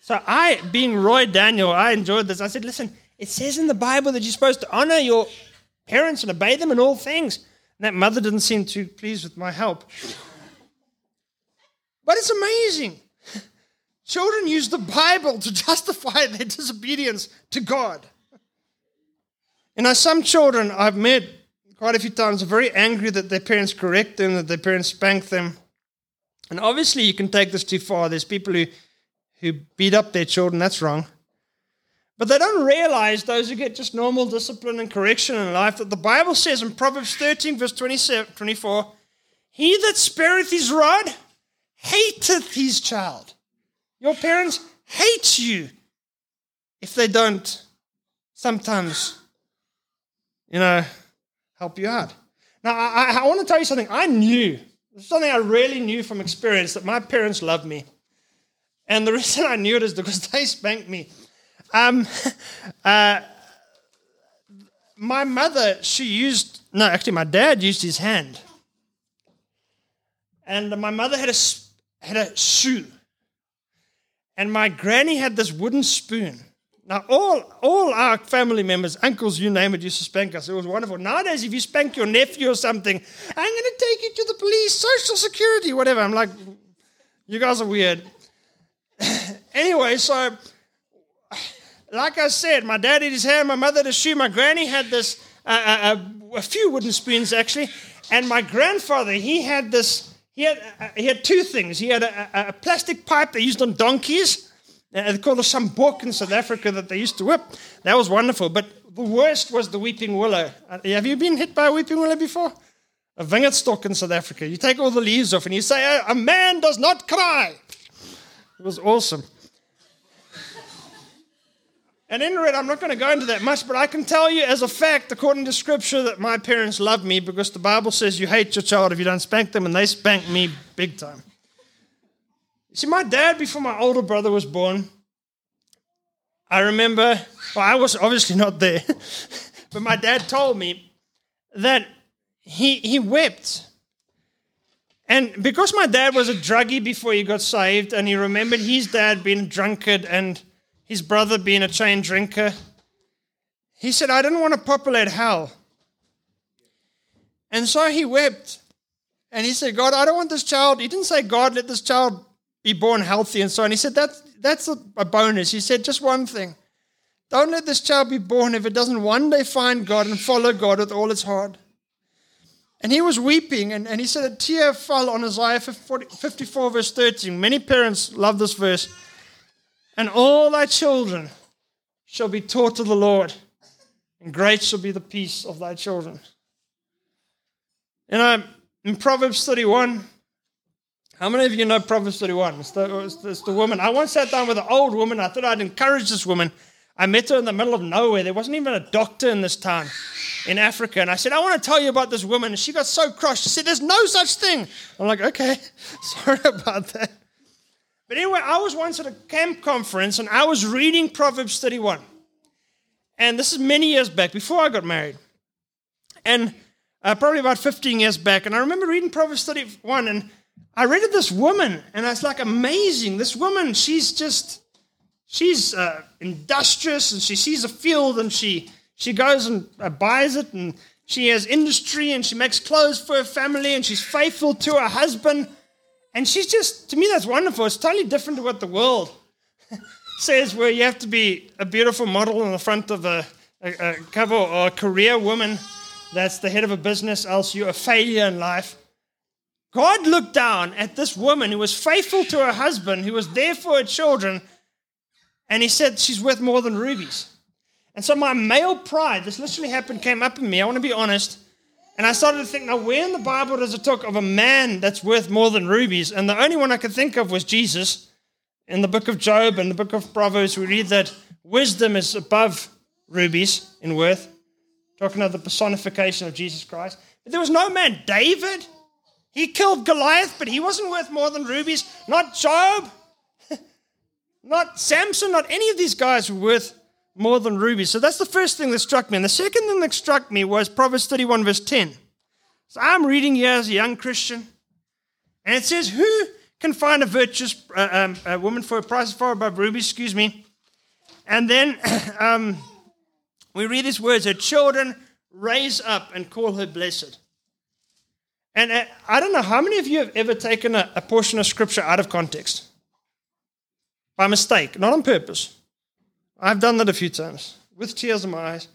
So I, being Roy Daniel, I enjoyed this. I said, Listen, it says in the Bible that you're supposed to honor your parents and obey them in all things. And that mother didn't seem too pleased with my help. But it's amazing. Children use the Bible to justify their disobedience to God. You know, some children I've met quite a few times are very angry that their parents correct them, that their parents spank them. And obviously, you can take this too far. There's people who, who beat up their children, that's wrong. But they don't realize, those who get just normal discipline and correction in life, that the Bible says in Proverbs 13, verse 27, 24, He that spareth his rod hateth his child. Your parents hate you if they don't sometimes, you know, help you out. Now, I, I want to tell you something. I knew, something I really knew from experience, that my parents loved me. And the reason I knew it is because they spanked me. Um, uh, my mother, she used, no, actually, my dad used his hand. And my mother had a, had a shoe. And my granny had this wooden spoon. Now, all, all our family members, uncles, you name it, used to spank us. It was wonderful. Nowadays, if you spank your nephew or something, I'm going to take you to the police, social security, whatever. I'm like, you guys are weird. anyway, so, like I said, my dad had his hand, my mother had a shoe, my granny had this, uh, uh, a few wooden spoons actually, and my grandfather, he had this, he had, uh, he had two things. He had a, a plastic pipe they used on donkeys they called it book in South Africa that they used to whip. That was wonderful. But the worst was the weeping willow. Uh, have you been hit by a weeping willow before? A vineyard stalk in South Africa. You take all the leaves off and you say, A man does not cry. It was awesome. And in red, I'm not going to go into that much, but I can tell you as a fact, according to scripture, that my parents love me because the Bible says you hate your child if you don't spank them, and they spank me big time. See, my dad, before my older brother was born, I remember, well, I was obviously not there, but my dad told me that he, he wept. And because my dad was a druggie before he got saved, and he remembered his dad being a drunkard and his brother being a chain drinker, he said, I didn't want to populate hell. And so he wept. And he said, God, I don't want this child. He didn't say, God, let this child be born healthy and so on. He said, that's, that's a, bonus. He said, just one thing. Don't let this child be born if it doesn't one day find God and follow God with all its heart. And he was weeping, and, and he said a tear fell on Isaiah 54, verse 13. Many parents love this verse. And all thy children shall be taught of the Lord, and great shall be the peace of thy children. You know, in Proverbs 31, how many of you know Proverbs 31? It's the, it's, the, it's the woman. I once sat down with an old woman. I thought I'd encourage this woman. I met her in the middle of nowhere. There wasn't even a doctor in this town in Africa. And I said, I want to tell you about this woman. And she got so crushed. She said, There's no such thing. I'm like, Okay, sorry about that. But anyway, I was once at a camp conference and I was reading Proverbs 31. And this is many years back, before I got married. And uh, probably about 15 years back. And I remember reading Proverbs 31 and I read of this woman, and it's like amazing. This woman, she's just, she's uh, industrious, and she sees a field, and she she goes and uh, buys it, and she has industry, and she makes clothes for her family, and she's faithful to her husband. And she's just, to me, that's wonderful. It's totally different to what the world says, where you have to be a beautiful model on the front of a, a, a cover or a career woman that's the head of a business, else you're a failure in life. God looked down at this woman who was faithful to her husband, who was there for her children, and he said, She's worth more than rubies. And so my male pride, this literally happened, came up in me. I want to be honest. And I started to think, now, where in the Bible does it talk of a man that's worth more than rubies? And the only one I could think of was Jesus. In the book of Job and the book of Proverbs, we read that wisdom is above rubies in worth, talking of the personification of Jesus Christ. But there was no man, David. He killed Goliath, but he wasn't worth more than rubies. Not Job, not Samson, not any of these guys were worth more than rubies. So that's the first thing that struck me. And the second thing that struck me was Proverbs 31, verse 10. So I'm reading here as a young Christian, and it says, Who can find a virtuous uh, um, a woman for a price far above rubies? Excuse me. And then um, we read these words Her children raise up and call her blessed. And uh, I don't know how many of you have ever taken a, a portion of scripture out of context by mistake, not on purpose. I've done that a few times with tears in my eyes.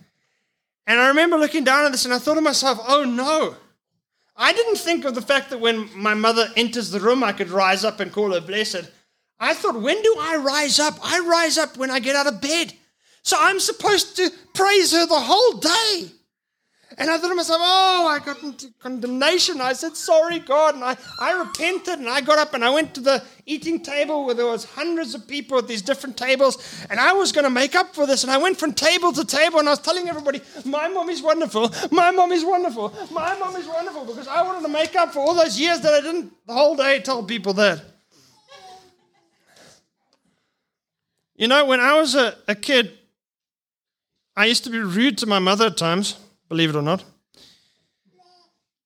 And I remember looking down at this and I thought to myself, oh no. I didn't think of the fact that when my mother enters the room, I could rise up and call her blessed. I thought, when do I rise up? I rise up when I get out of bed. So I'm supposed to praise her the whole day. And I thought to myself, oh, I got into condemnation. I said, sorry, God. And I, I repented and I got up and I went to the eating table where there was hundreds of people at these different tables. And I was going to make up for this. And I went from table to table and I was telling everybody, my mom is wonderful. My mom is wonderful. My mom is wonderful. Because I wanted to make up for all those years that I didn't the whole day tell people that. You know, when I was a, a kid, I used to be rude to my mother at times believe it or not.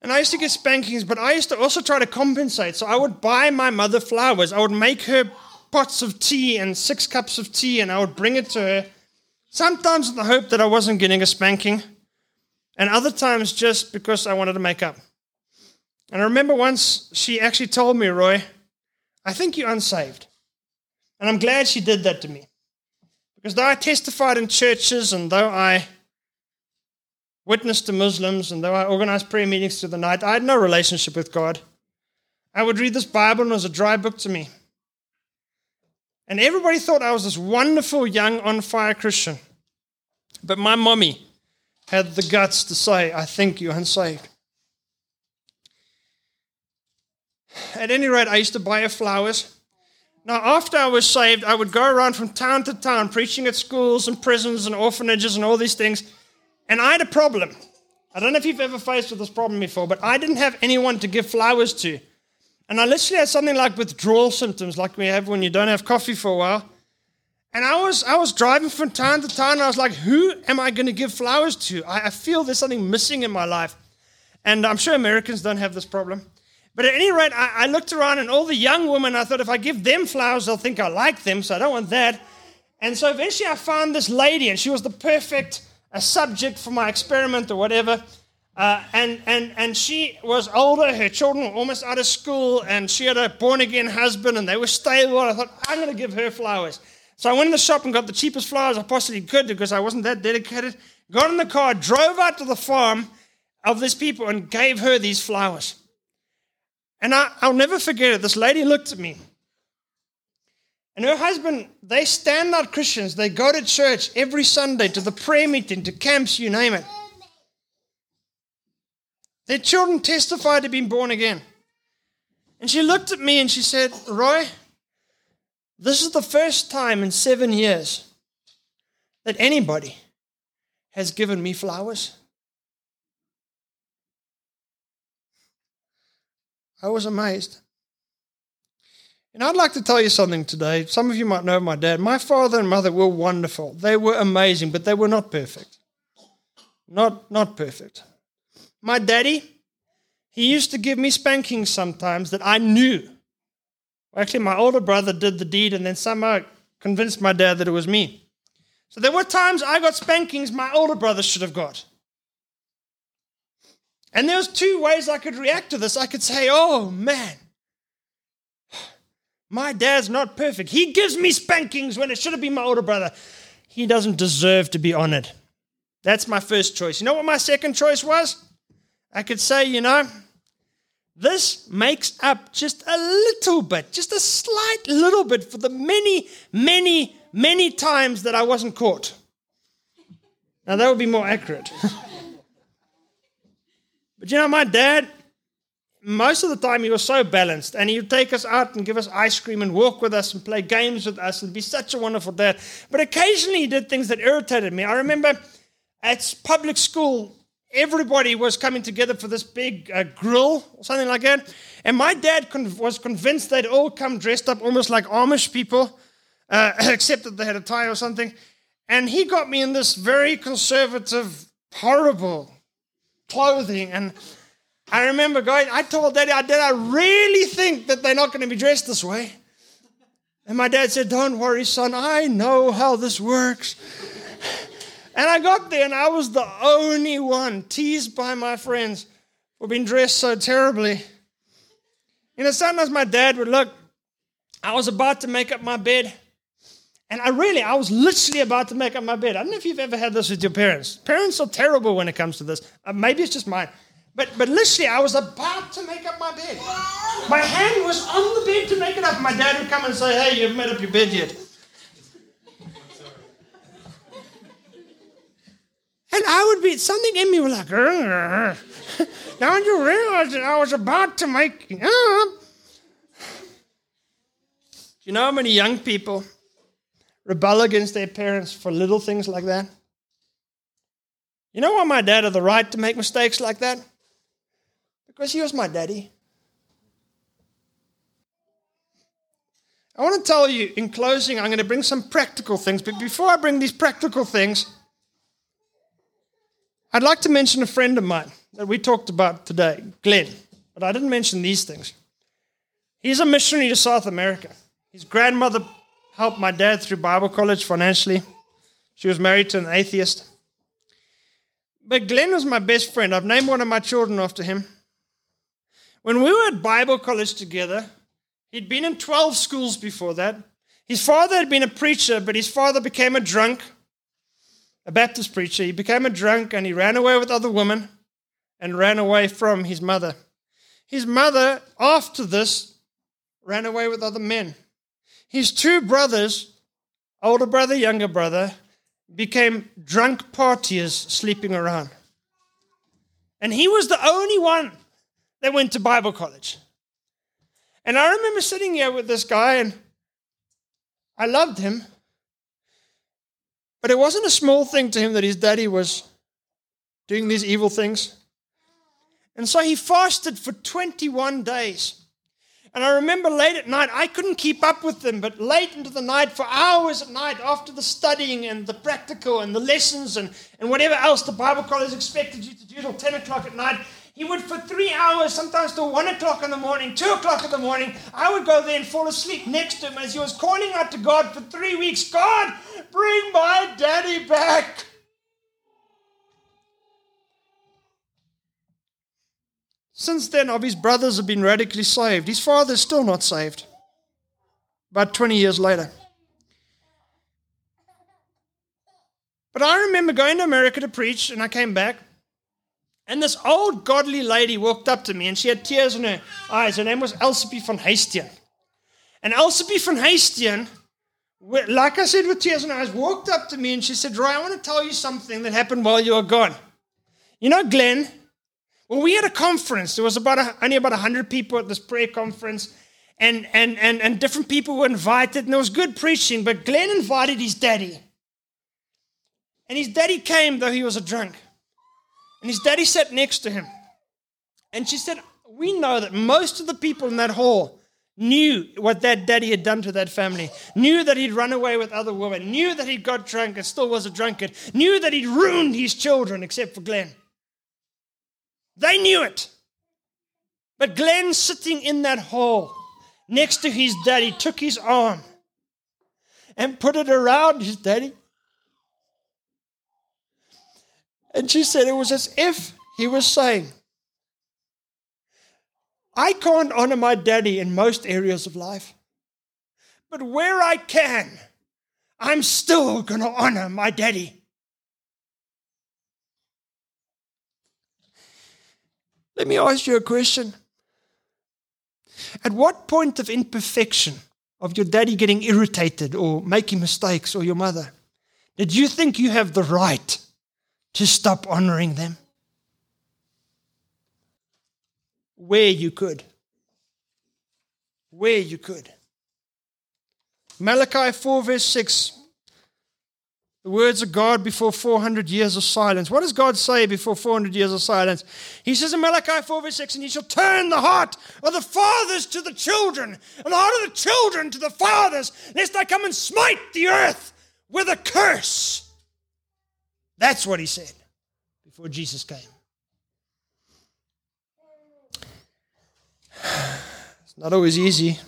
And I used to get spankings, but I used to also try to compensate. So I would buy my mother flowers. I would make her pots of tea and six cups of tea, and I would bring it to her. Sometimes with the hope that I wasn't getting a spanking, and other times just because I wanted to make up. And I remember once she actually told me, Roy, I think you're unsaved. And I'm glad she did that to me. Because though I testified in churches and though I witnessed to Muslims, and though I organized prayer meetings through the night, I had no relationship with God. I would read this Bible, and it was a dry book to me. And everybody thought I was this wonderful, young, on fire Christian. But my mommy had the guts to say, I think you're unsaved. At any rate, I used to buy her flowers. Now, after I was saved, I would go around from town to town preaching at schools and prisons and orphanages and all these things. And I had a problem. I don't know if you've ever faced with this problem before, but I didn't have anyone to give flowers to. And I literally had something like withdrawal symptoms, like we have when you don't have coffee for a while. And I was, I was driving from town to town, and I was like, who am I going to give flowers to? I, I feel there's something missing in my life. And I'm sure Americans don't have this problem. But at any rate, I, I looked around, and all the young women, I thought, if I give them flowers, they'll think I like them, so I don't want that. And so eventually I found this lady, and she was the perfect a subject for my experiment or whatever. Uh, and, and, and she was older, her children were almost out of school, and she had a born again husband, and they were stable. I thought, I'm going to give her flowers. So I went in the shop and got the cheapest flowers I possibly could because I wasn't that dedicated. Got in the car, drove out to the farm of these people, and gave her these flowers. And I, I'll never forget it. This lady looked at me and her husband, they stand out Christians. They go to church every Sunday, to the prayer meeting, to camps, you name it. Their children testify to being born again. And she looked at me and she said, Roy, this is the first time in seven years that anybody has given me flowers. I was amazed. And I'd like to tell you something today. Some of you might know my dad. My father and mother were wonderful. They were amazing, but they were not perfect. Not, not perfect. My daddy, he used to give me spankings sometimes that I knew. Actually, my older brother did the deed and then somehow convinced my dad that it was me. So there were times I got spankings my older brother should have got. And there was two ways I could react to this. I could say, "Oh man, My dad's not perfect. He gives me spankings when it should have been my older brother. He doesn't deserve to be honored. That's my first choice. You know what my second choice was? I could say, you know, this makes up just a little bit, just a slight little bit for the many, many, many times that I wasn't caught. Now, that would be more accurate. but you know, my dad, most of the time, he was so balanced, and he would take us out and give us ice cream and walk with us and play games with us and be such a wonderful dad. But occasionally, he did things that irritated me. I remember at public school, everybody was coming together for this big uh, grill or something like that. And my dad con- was convinced they'd all come dressed up almost like Amish people, uh, except that they had a tie or something. And he got me in this very conservative, horrible clothing. And I remember going, I told Daddy, I did I really think that they're not going to be dressed this way. And my dad said, Don't worry, son, I know how this works. And I got there and I was the only one teased by my friends for being dressed so terribly. You know, sometimes my dad would look, I was about to make up my bed. And I really, I was literally about to make up my bed. I don't know if you've ever had this with your parents. Parents are terrible when it comes to this. Uh, maybe it's just mine. But, but literally, I was about to make up my bed. My hand was on the bed to make it up. My dad would come and say, Hey, you haven't made up your bed yet. And I would be, something in me was like, now you realize that I was about to make up. Do you know how many young people rebel against their parents for little things like that? You know why my dad had the right to make mistakes like that? Because he was my daddy. I want to tell you in closing, I'm going to bring some practical things, but before I bring these practical things, I'd like to mention a friend of mine that we talked about today, Glenn, but I didn't mention these things. He's a missionary to South America. His grandmother helped my dad through Bible college financially. She was married to an atheist. But Glenn was my best friend. I've named one of my children after him. When we were at Bible college together, he'd been in 12 schools before that. His father had been a preacher, but his father became a drunk, a Baptist preacher. He became a drunk and he ran away with other women and ran away from his mother. His mother, after this, ran away with other men. His two brothers, older brother, younger brother, became drunk partiers sleeping around. And he was the only one that went to Bible college. And I remember sitting here with this guy, and I loved him. But it wasn't a small thing to him that his daddy was doing these evil things. And so he fasted for 21 days. And I remember late at night, I couldn't keep up with them, but late into the night, for hours at night, after the studying and the practical and the lessons and, and whatever else the Bible college expected you to do till 10 o'clock at night, he would, for three hours, sometimes till one o'clock in the morning, two o'clock in the morning, I would go there and fall asleep next to him as he was calling out to God for three weeks God, bring my daddy back. Since then, of his brothers have been radically saved. His father is still not saved. About 20 years later. But I remember going to America to preach, and I came back. And this old godly lady walked up to me and she had tears in her eyes. Her name was Elsipie van Heistien. And Elsipie van Heistien, like I said with tears in her eyes, walked up to me and she said, Roy, I want to tell you something that happened while you were gone. You know, Glenn, well, we had a conference. There was about a, only about 100 people at this prayer conference. And, and, and, and different people were invited, and there was good preaching. But Glenn invited his daddy. And his daddy came, though he was a drunk. And his daddy sat next to him. And she said, We know that most of the people in that hall knew what that daddy had done to that family, knew that he'd run away with other women, knew that he'd got drunk and still was a drunkard, knew that he'd ruined his children, except for Glenn. They knew it. But Glenn, sitting in that hall next to his daddy, took his arm and put it around his daddy And she said it was as if he was saying, I can't honor my daddy in most areas of life. but where I can, I'm still going to honor my daddy. Let me ask you a question. At what point of imperfection, of your daddy getting irritated or making mistakes, or your mother, did you think you have the right to stop honoring them? Where you could. Where you could. Malachi 4, verse 6 the words of God before 400 years of silence. What does God say before 400 years of silence? He says in Malachi 4 verse 6, and he shall turn the heart of the fathers to the children, and the heart of the children to the fathers, lest I come and smite the earth with a curse. That's what he said before Jesus came. It's not always easy.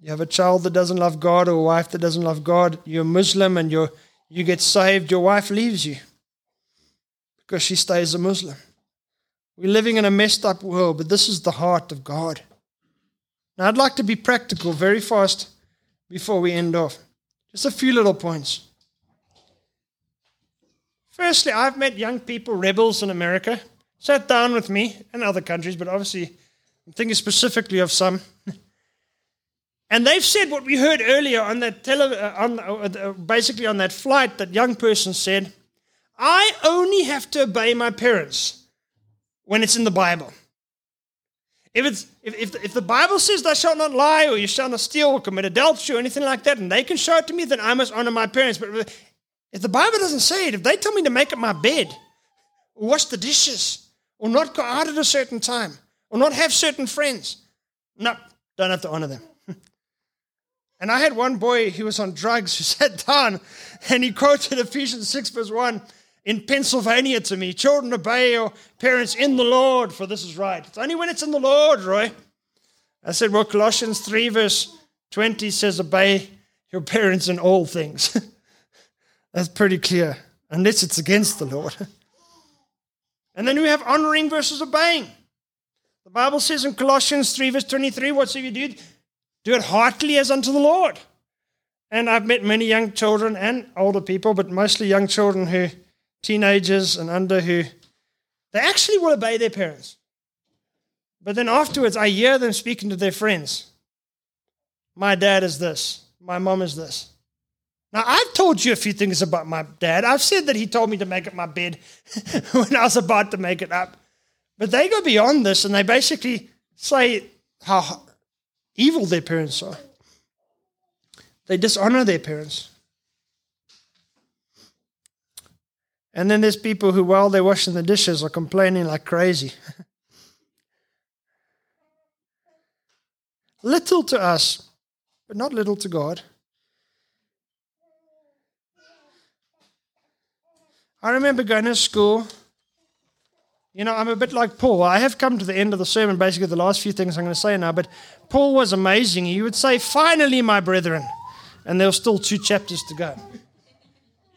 You have a child that doesn't love God or a wife that doesn't love God. You're Muslim and you're, you get saved, your wife leaves you because she stays a Muslim. We're living in a messed up world, but this is the heart of God. Now, I'd like to be practical very fast before we end off. Just a few little points. Firstly, I've met young people, rebels in America, sat down with me and other countries, but obviously I'm thinking specifically of some. And they've said what we heard earlier on that tele, uh, on, uh, basically on that flight. That young person said, "I only have to obey my parents when it's in the Bible. If it's if, if, if the Bible says thou shalt not lie or you shall not steal or commit adultery or anything like that, and they can show it to me, then I must honor my parents. But if the Bible doesn't say it, if they tell me to make up my bed, or wash the dishes, or not go out at a certain time, or not have certain friends, no, don't have to honor them." And I had one boy who was on drugs who sat down and he quoted Ephesians 6, verse 1 in Pennsylvania to me Children, obey your parents in the Lord, for this is right. It's only when it's in the Lord, Roy. I said, Well, Colossians 3, verse 20 says, Obey your parents in all things. That's pretty clear, unless it's against the Lord. and then we have honoring versus obeying. The Bible says in Colossians 3, verse 23, whatsoever you do, do it heartily as unto the Lord. And I've met many young children and older people, but mostly young children who, teenagers and under, who they actually will obey their parents. But then afterwards, I hear them speaking to their friends. My dad is this. My mom is this. Now, I've told you a few things about my dad. I've said that he told me to make up my bed when I was about to make it up. But they go beyond this and they basically say how evil their parents are. They dishonor their parents. And then there's people who, while they're washing the dishes, are complaining like crazy. little to us, but not little to God. I remember going to school you know, I'm a bit like Paul. I have come to the end of the sermon, basically the last few things I'm going to say now, but Paul was amazing. He would say, Finally, my brethren. And there were still two chapters to go.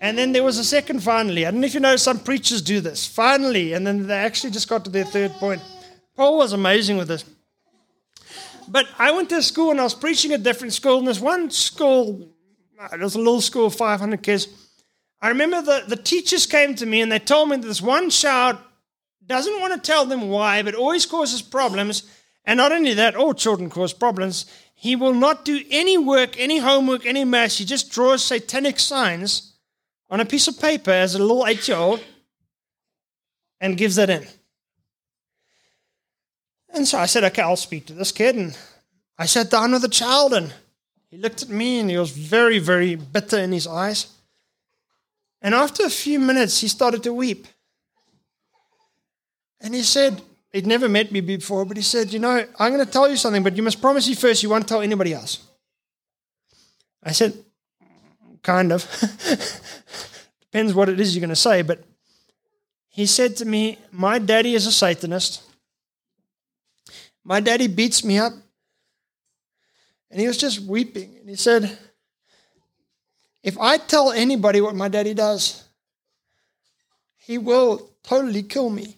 And then there was a second finally. I don't know if you know some preachers do this. Finally. And then they actually just got to their third point. Paul was amazing with this. But I went to school and I was preaching at different schools. And there's one school, uh, there's a little school of 500 kids. I remember the, the teachers came to me and they told me that this one child doesn't want to tell them why, but always causes problems. And not only that, all children cause problems. He will not do any work, any homework, any math. He just draws satanic signs on a piece of paper as a little eight year old and gives that in. And so I said, okay, I'll speak to this kid. And I sat down with the child and he looked at me and he was very, very bitter in his eyes. And after a few minutes, he started to weep. And he said, he'd never met me before, but he said, You know, I'm going to tell you something, but you must promise me first you won't tell anybody else. I said, Kind of. Depends what it is you're going to say, but he said to me, My daddy is a Satanist. My daddy beats me up. And he was just weeping. And he said, If I tell anybody what my daddy does, he will totally kill me.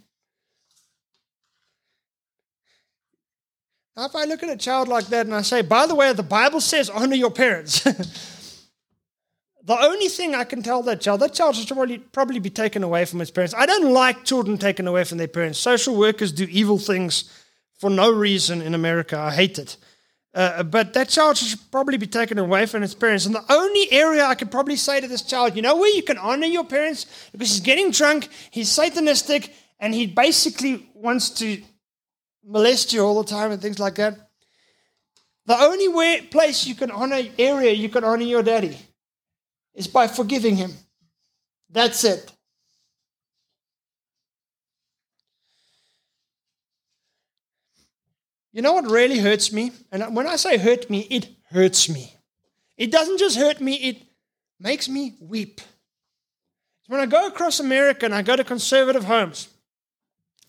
Now, if I look at a child like that and I say, by the way, the Bible says honor your parents, the only thing I can tell that child, that child should probably, probably be taken away from his parents. I don't like children taken away from their parents. Social workers do evil things for no reason in America. I hate it. Uh, but that child should probably be taken away from its parents. And the only area I could probably say to this child, you know where you can honor your parents? Because he's getting drunk, he's satanistic, and he basically wants to molest you all the time and things like that. The only way, place you can honor, area you can honor your daddy is by forgiving him. That's it. You know what really hurts me? And when I say hurt me, it hurts me. It doesn't just hurt me, it makes me weep. When I go across America and I go to conservative homes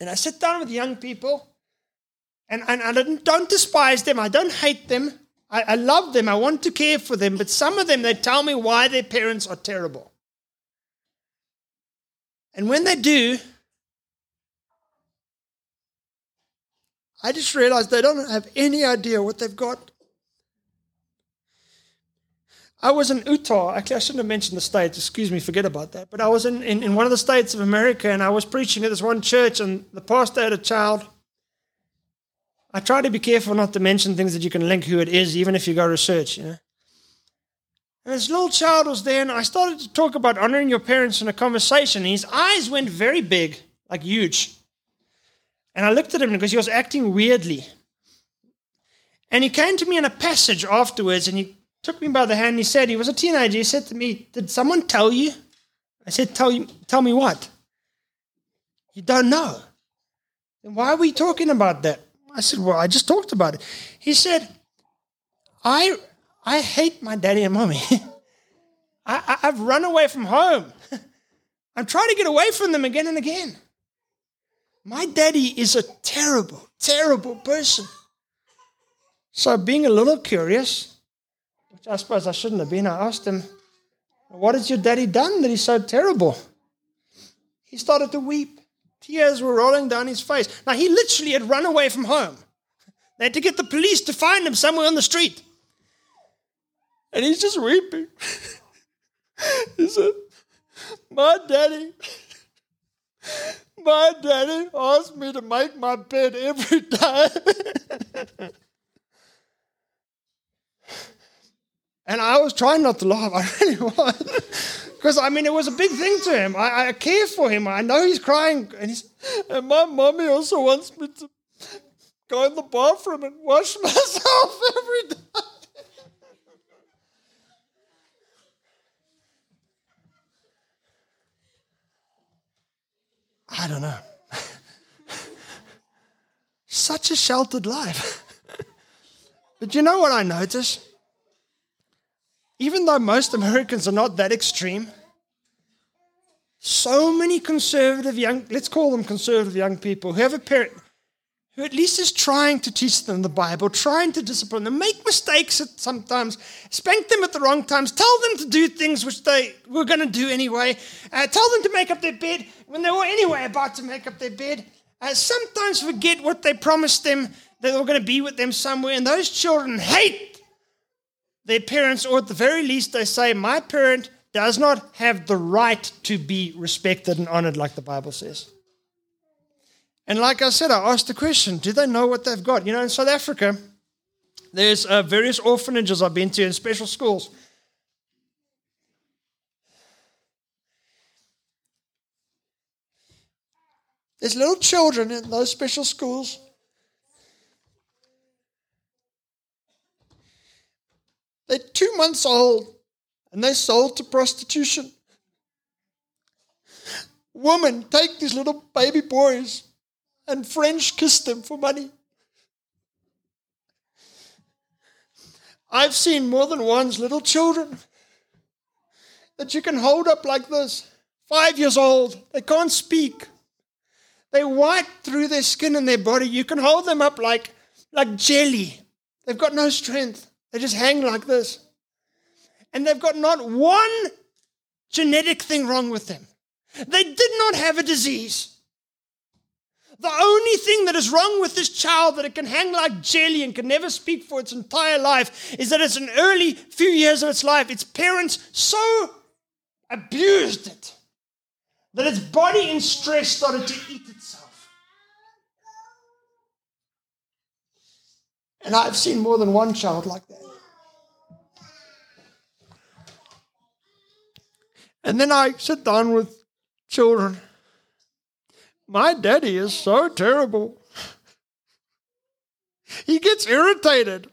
and I sit down with young people and, and I don't, don't despise them, I don't hate them, I, I love them, I want to care for them, but some of them, they tell me why their parents are terrible. And when they do, I just realized they don't have any idea what they've got. I was in Utah. Actually, I shouldn't have mentioned the states. Excuse me, forget about that. But I was in, in, in one of the states of America and I was preaching at this one church, and the pastor had a child. I try to be careful not to mention things that you can link who it is, even if you go research, you know. And this little child was there, and I started to talk about honoring your parents in a conversation. And his eyes went very big, like huge. And I looked at him because he was acting weirdly. And he came to me in a passage afterwards and he took me by the hand and he said, he was a teenager. He said to me, Did someone tell you? I said, Tell you tell me what? You don't know. Then why are we talking about that? I said, Well, I just talked about it. He said, I I hate my daddy and mommy. I, I, I've run away from home. I'm trying to get away from them again and again. My daddy is a terrible, terrible person. So, being a little curious, which I suppose I shouldn't have been, I asked him, What has your daddy done that he's so terrible? He started to weep. Tears were rolling down his face. Now, he literally had run away from home. They had to get the police to find him somewhere on the street. And he's just weeping. he said, My daddy my daddy asked me to make my bed every day. and I was trying not to laugh. I really was. Because, I mean, it was a big thing to him. I, I care for him. I know he's crying. And, he's, and my mommy also wants me to go in the bathroom and wash myself every day. I don't know. Such a sheltered life. but you know what I notice? Even though most Americans are not that extreme, so many conservative young, let's call them conservative young people, who have a parent who at least is trying to teach them the Bible, trying to discipline them, make mistakes sometimes, spank them at the wrong times, tell them to do things which they were going to do anyway, uh, tell them to make up their bed when they were anyway about to make up their bed, uh, sometimes forget what they promised them that they were going to be with them somewhere, and those children hate their parents, or at the very least, they say, My parent does not have the right to be respected and honored, like the Bible says. And like I said, I asked the question do they know what they've got? You know, in South Africa, there's uh, various orphanages I've been to and special schools. There's little children in those special schools. They're two months old and they're sold to prostitution. Women take these little baby boys and French kissed them for money. I've seen more than once little children that you can hold up like this, five years old, they can't speak. They white through their skin and their body. You can hold them up like, like jelly. They've got no strength. They just hang like this. And they've got not one genetic thing wrong with them. They did not have a disease. The only thing that is wrong with this child that it can hang like jelly and can never speak for its entire life is that it's an early few years of its life. Its parents so abused it that its body in stress started to eat itself. And I've seen more than one child like that. And then I sit down with children. My daddy is so terrible. He gets irritated.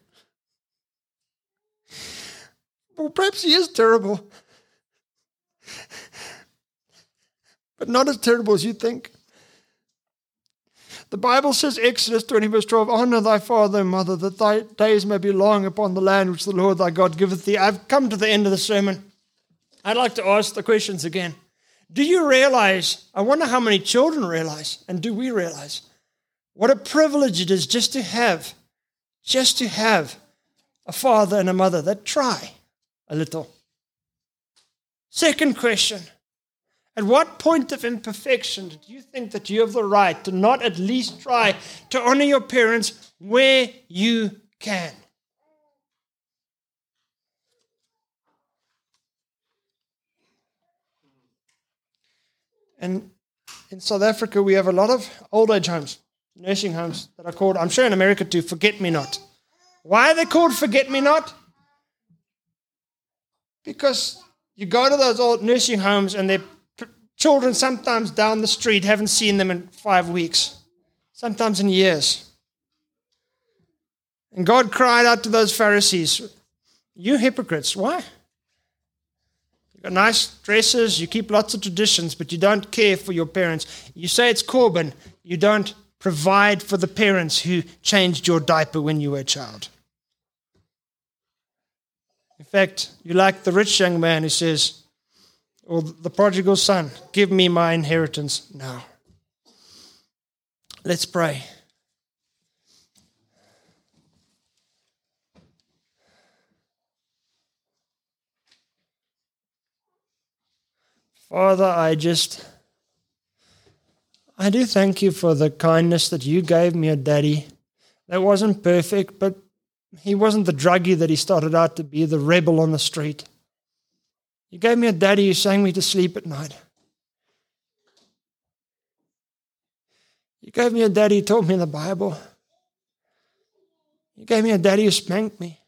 Well, perhaps he is terrible, but not as terrible as you think. The Bible says, Exodus 20, verse 12, Honor thy father and mother, that thy days may be long upon the land which the Lord thy God giveth thee. I've come to the end of the sermon. I'd like to ask the questions again. Do you realize? I wonder how many children realize, and do we realize, what a privilege it is just to have, just to have a father and a mother that try a little. Second question At what point of imperfection do you think that you have the right to not at least try to honor your parents where you can? And in South Africa, we have a lot of old age homes, nursing homes that are called, I'm sure in America too, Forget Me Not. Why are they called Forget Me Not? Because you go to those old nursing homes and their children sometimes down the street haven't seen them in five weeks, sometimes in years. And God cried out to those Pharisees, You hypocrites, why? Nice dresses, you keep lots of traditions, but you don't care for your parents. You say it's Corban, you don't provide for the parents who changed your diaper when you were a child. In fact, you like the rich young man who says, or the prodigal son, give me my inheritance now. Let's pray. Father, I just, I do thank you for the kindness that you gave me a daddy that wasn't perfect, but he wasn't the druggie that he started out to be, the rebel on the street. You gave me a daddy who sang me to sleep at night. You gave me a daddy who taught me the Bible. You gave me a daddy who spanked me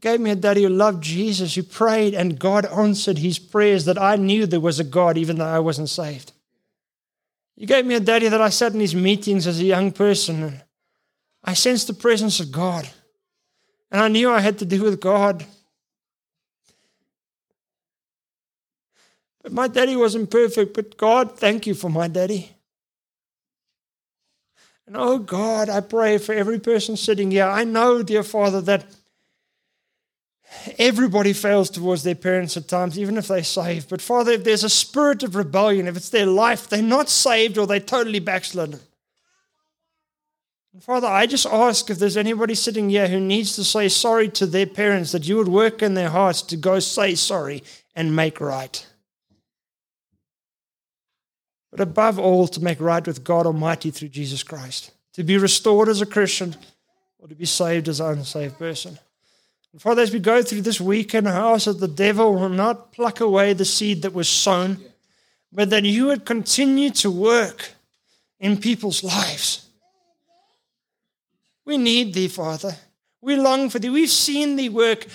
gave me a daddy who loved Jesus, who prayed, and God answered his prayers that I knew there was a God even though I wasn't saved. You gave me a daddy that I sat in his meetings as a young person and I sensed the presence of God. And I knew I had to do with God. But my daddy wasn't perfect, but God, thank you for my daddy. And oh God, I pray for every person sitting here. I know, dear Father, that Everybody fails towards their parents at times, even if they're saved. But Father, if there's a spirit of rebellion, if it's their life, they're not saved or they're totally backslidden. And Father, I just ask if there's anybody sitting here who needs to say sorry to their parents, that you would work in their hearts to go say sorry and make right. But above all, to make right with God Almighty through Jesus Christ, to be restored as a Christian or to be saved as an unsaved person. Father, as we go through this weekend, I ask that the devil will not pluck away the seed that was sown, but that you would continue to work in people's lives. We need thee, Father. We long for thee. We've seen thee work.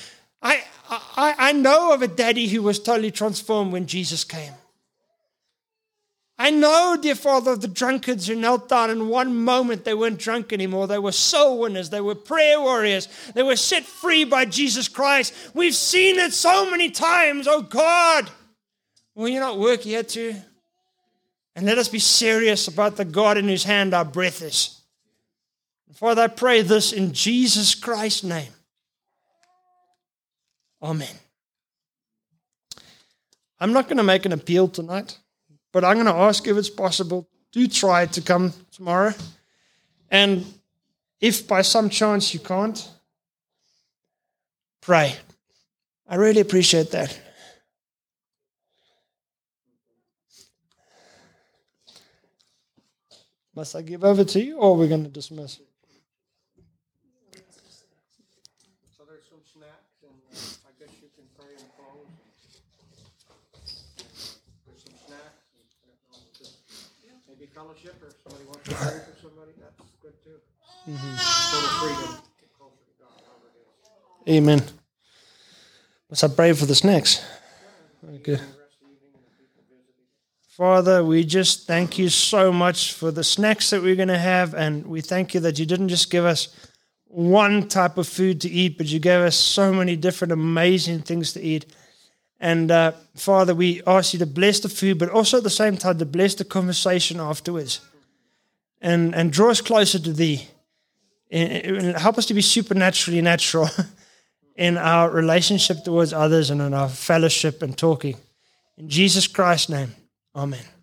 I, I, I know of a daddy who was totally transformed when Jesus came. I know, dear Father, the drunkards who knelt down in one moment they weren't drunk anymore. They were soul winners. They were prayer warriors. They were set free by Jesus Christ. We've seen it so many times. Oh God, will you not work here too? And let us be serious about the God in whose hand our breath is. Father, I pray this in Jesus Christ's name. Amen. I'm not going to make an appeal tonight. But I'm going to ask if it's possible, do try to come tomorrow. And if by some chance you can't, pray. I really appreciate that. Must I give over to you or are we're going to dismiss? So there's some snacks, and uh, I guess you can pray and close. There's some snacks, and, I don't know, just maybe fellowship, or somebody wants to pray for somebody, that's good too. Mm-hmm. Total freedom, get closer to God, however it is. Amen. Must I pray for the snacks? Okay. Father, we just thank you so much for the snacks that we're going to have. And we thank you that you didn't just give us one type of food to eat, but you gave us so many different amazing things to eat. And uh, Father, we ask you to bless the food, but also at the same time to bless the conversation afterwards and, and draw us closer to thee. And, help us to be supernaturally natural in our relationship towards others and in our fellowship and talking. In Jesus Christ's name, amen.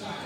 Yeah.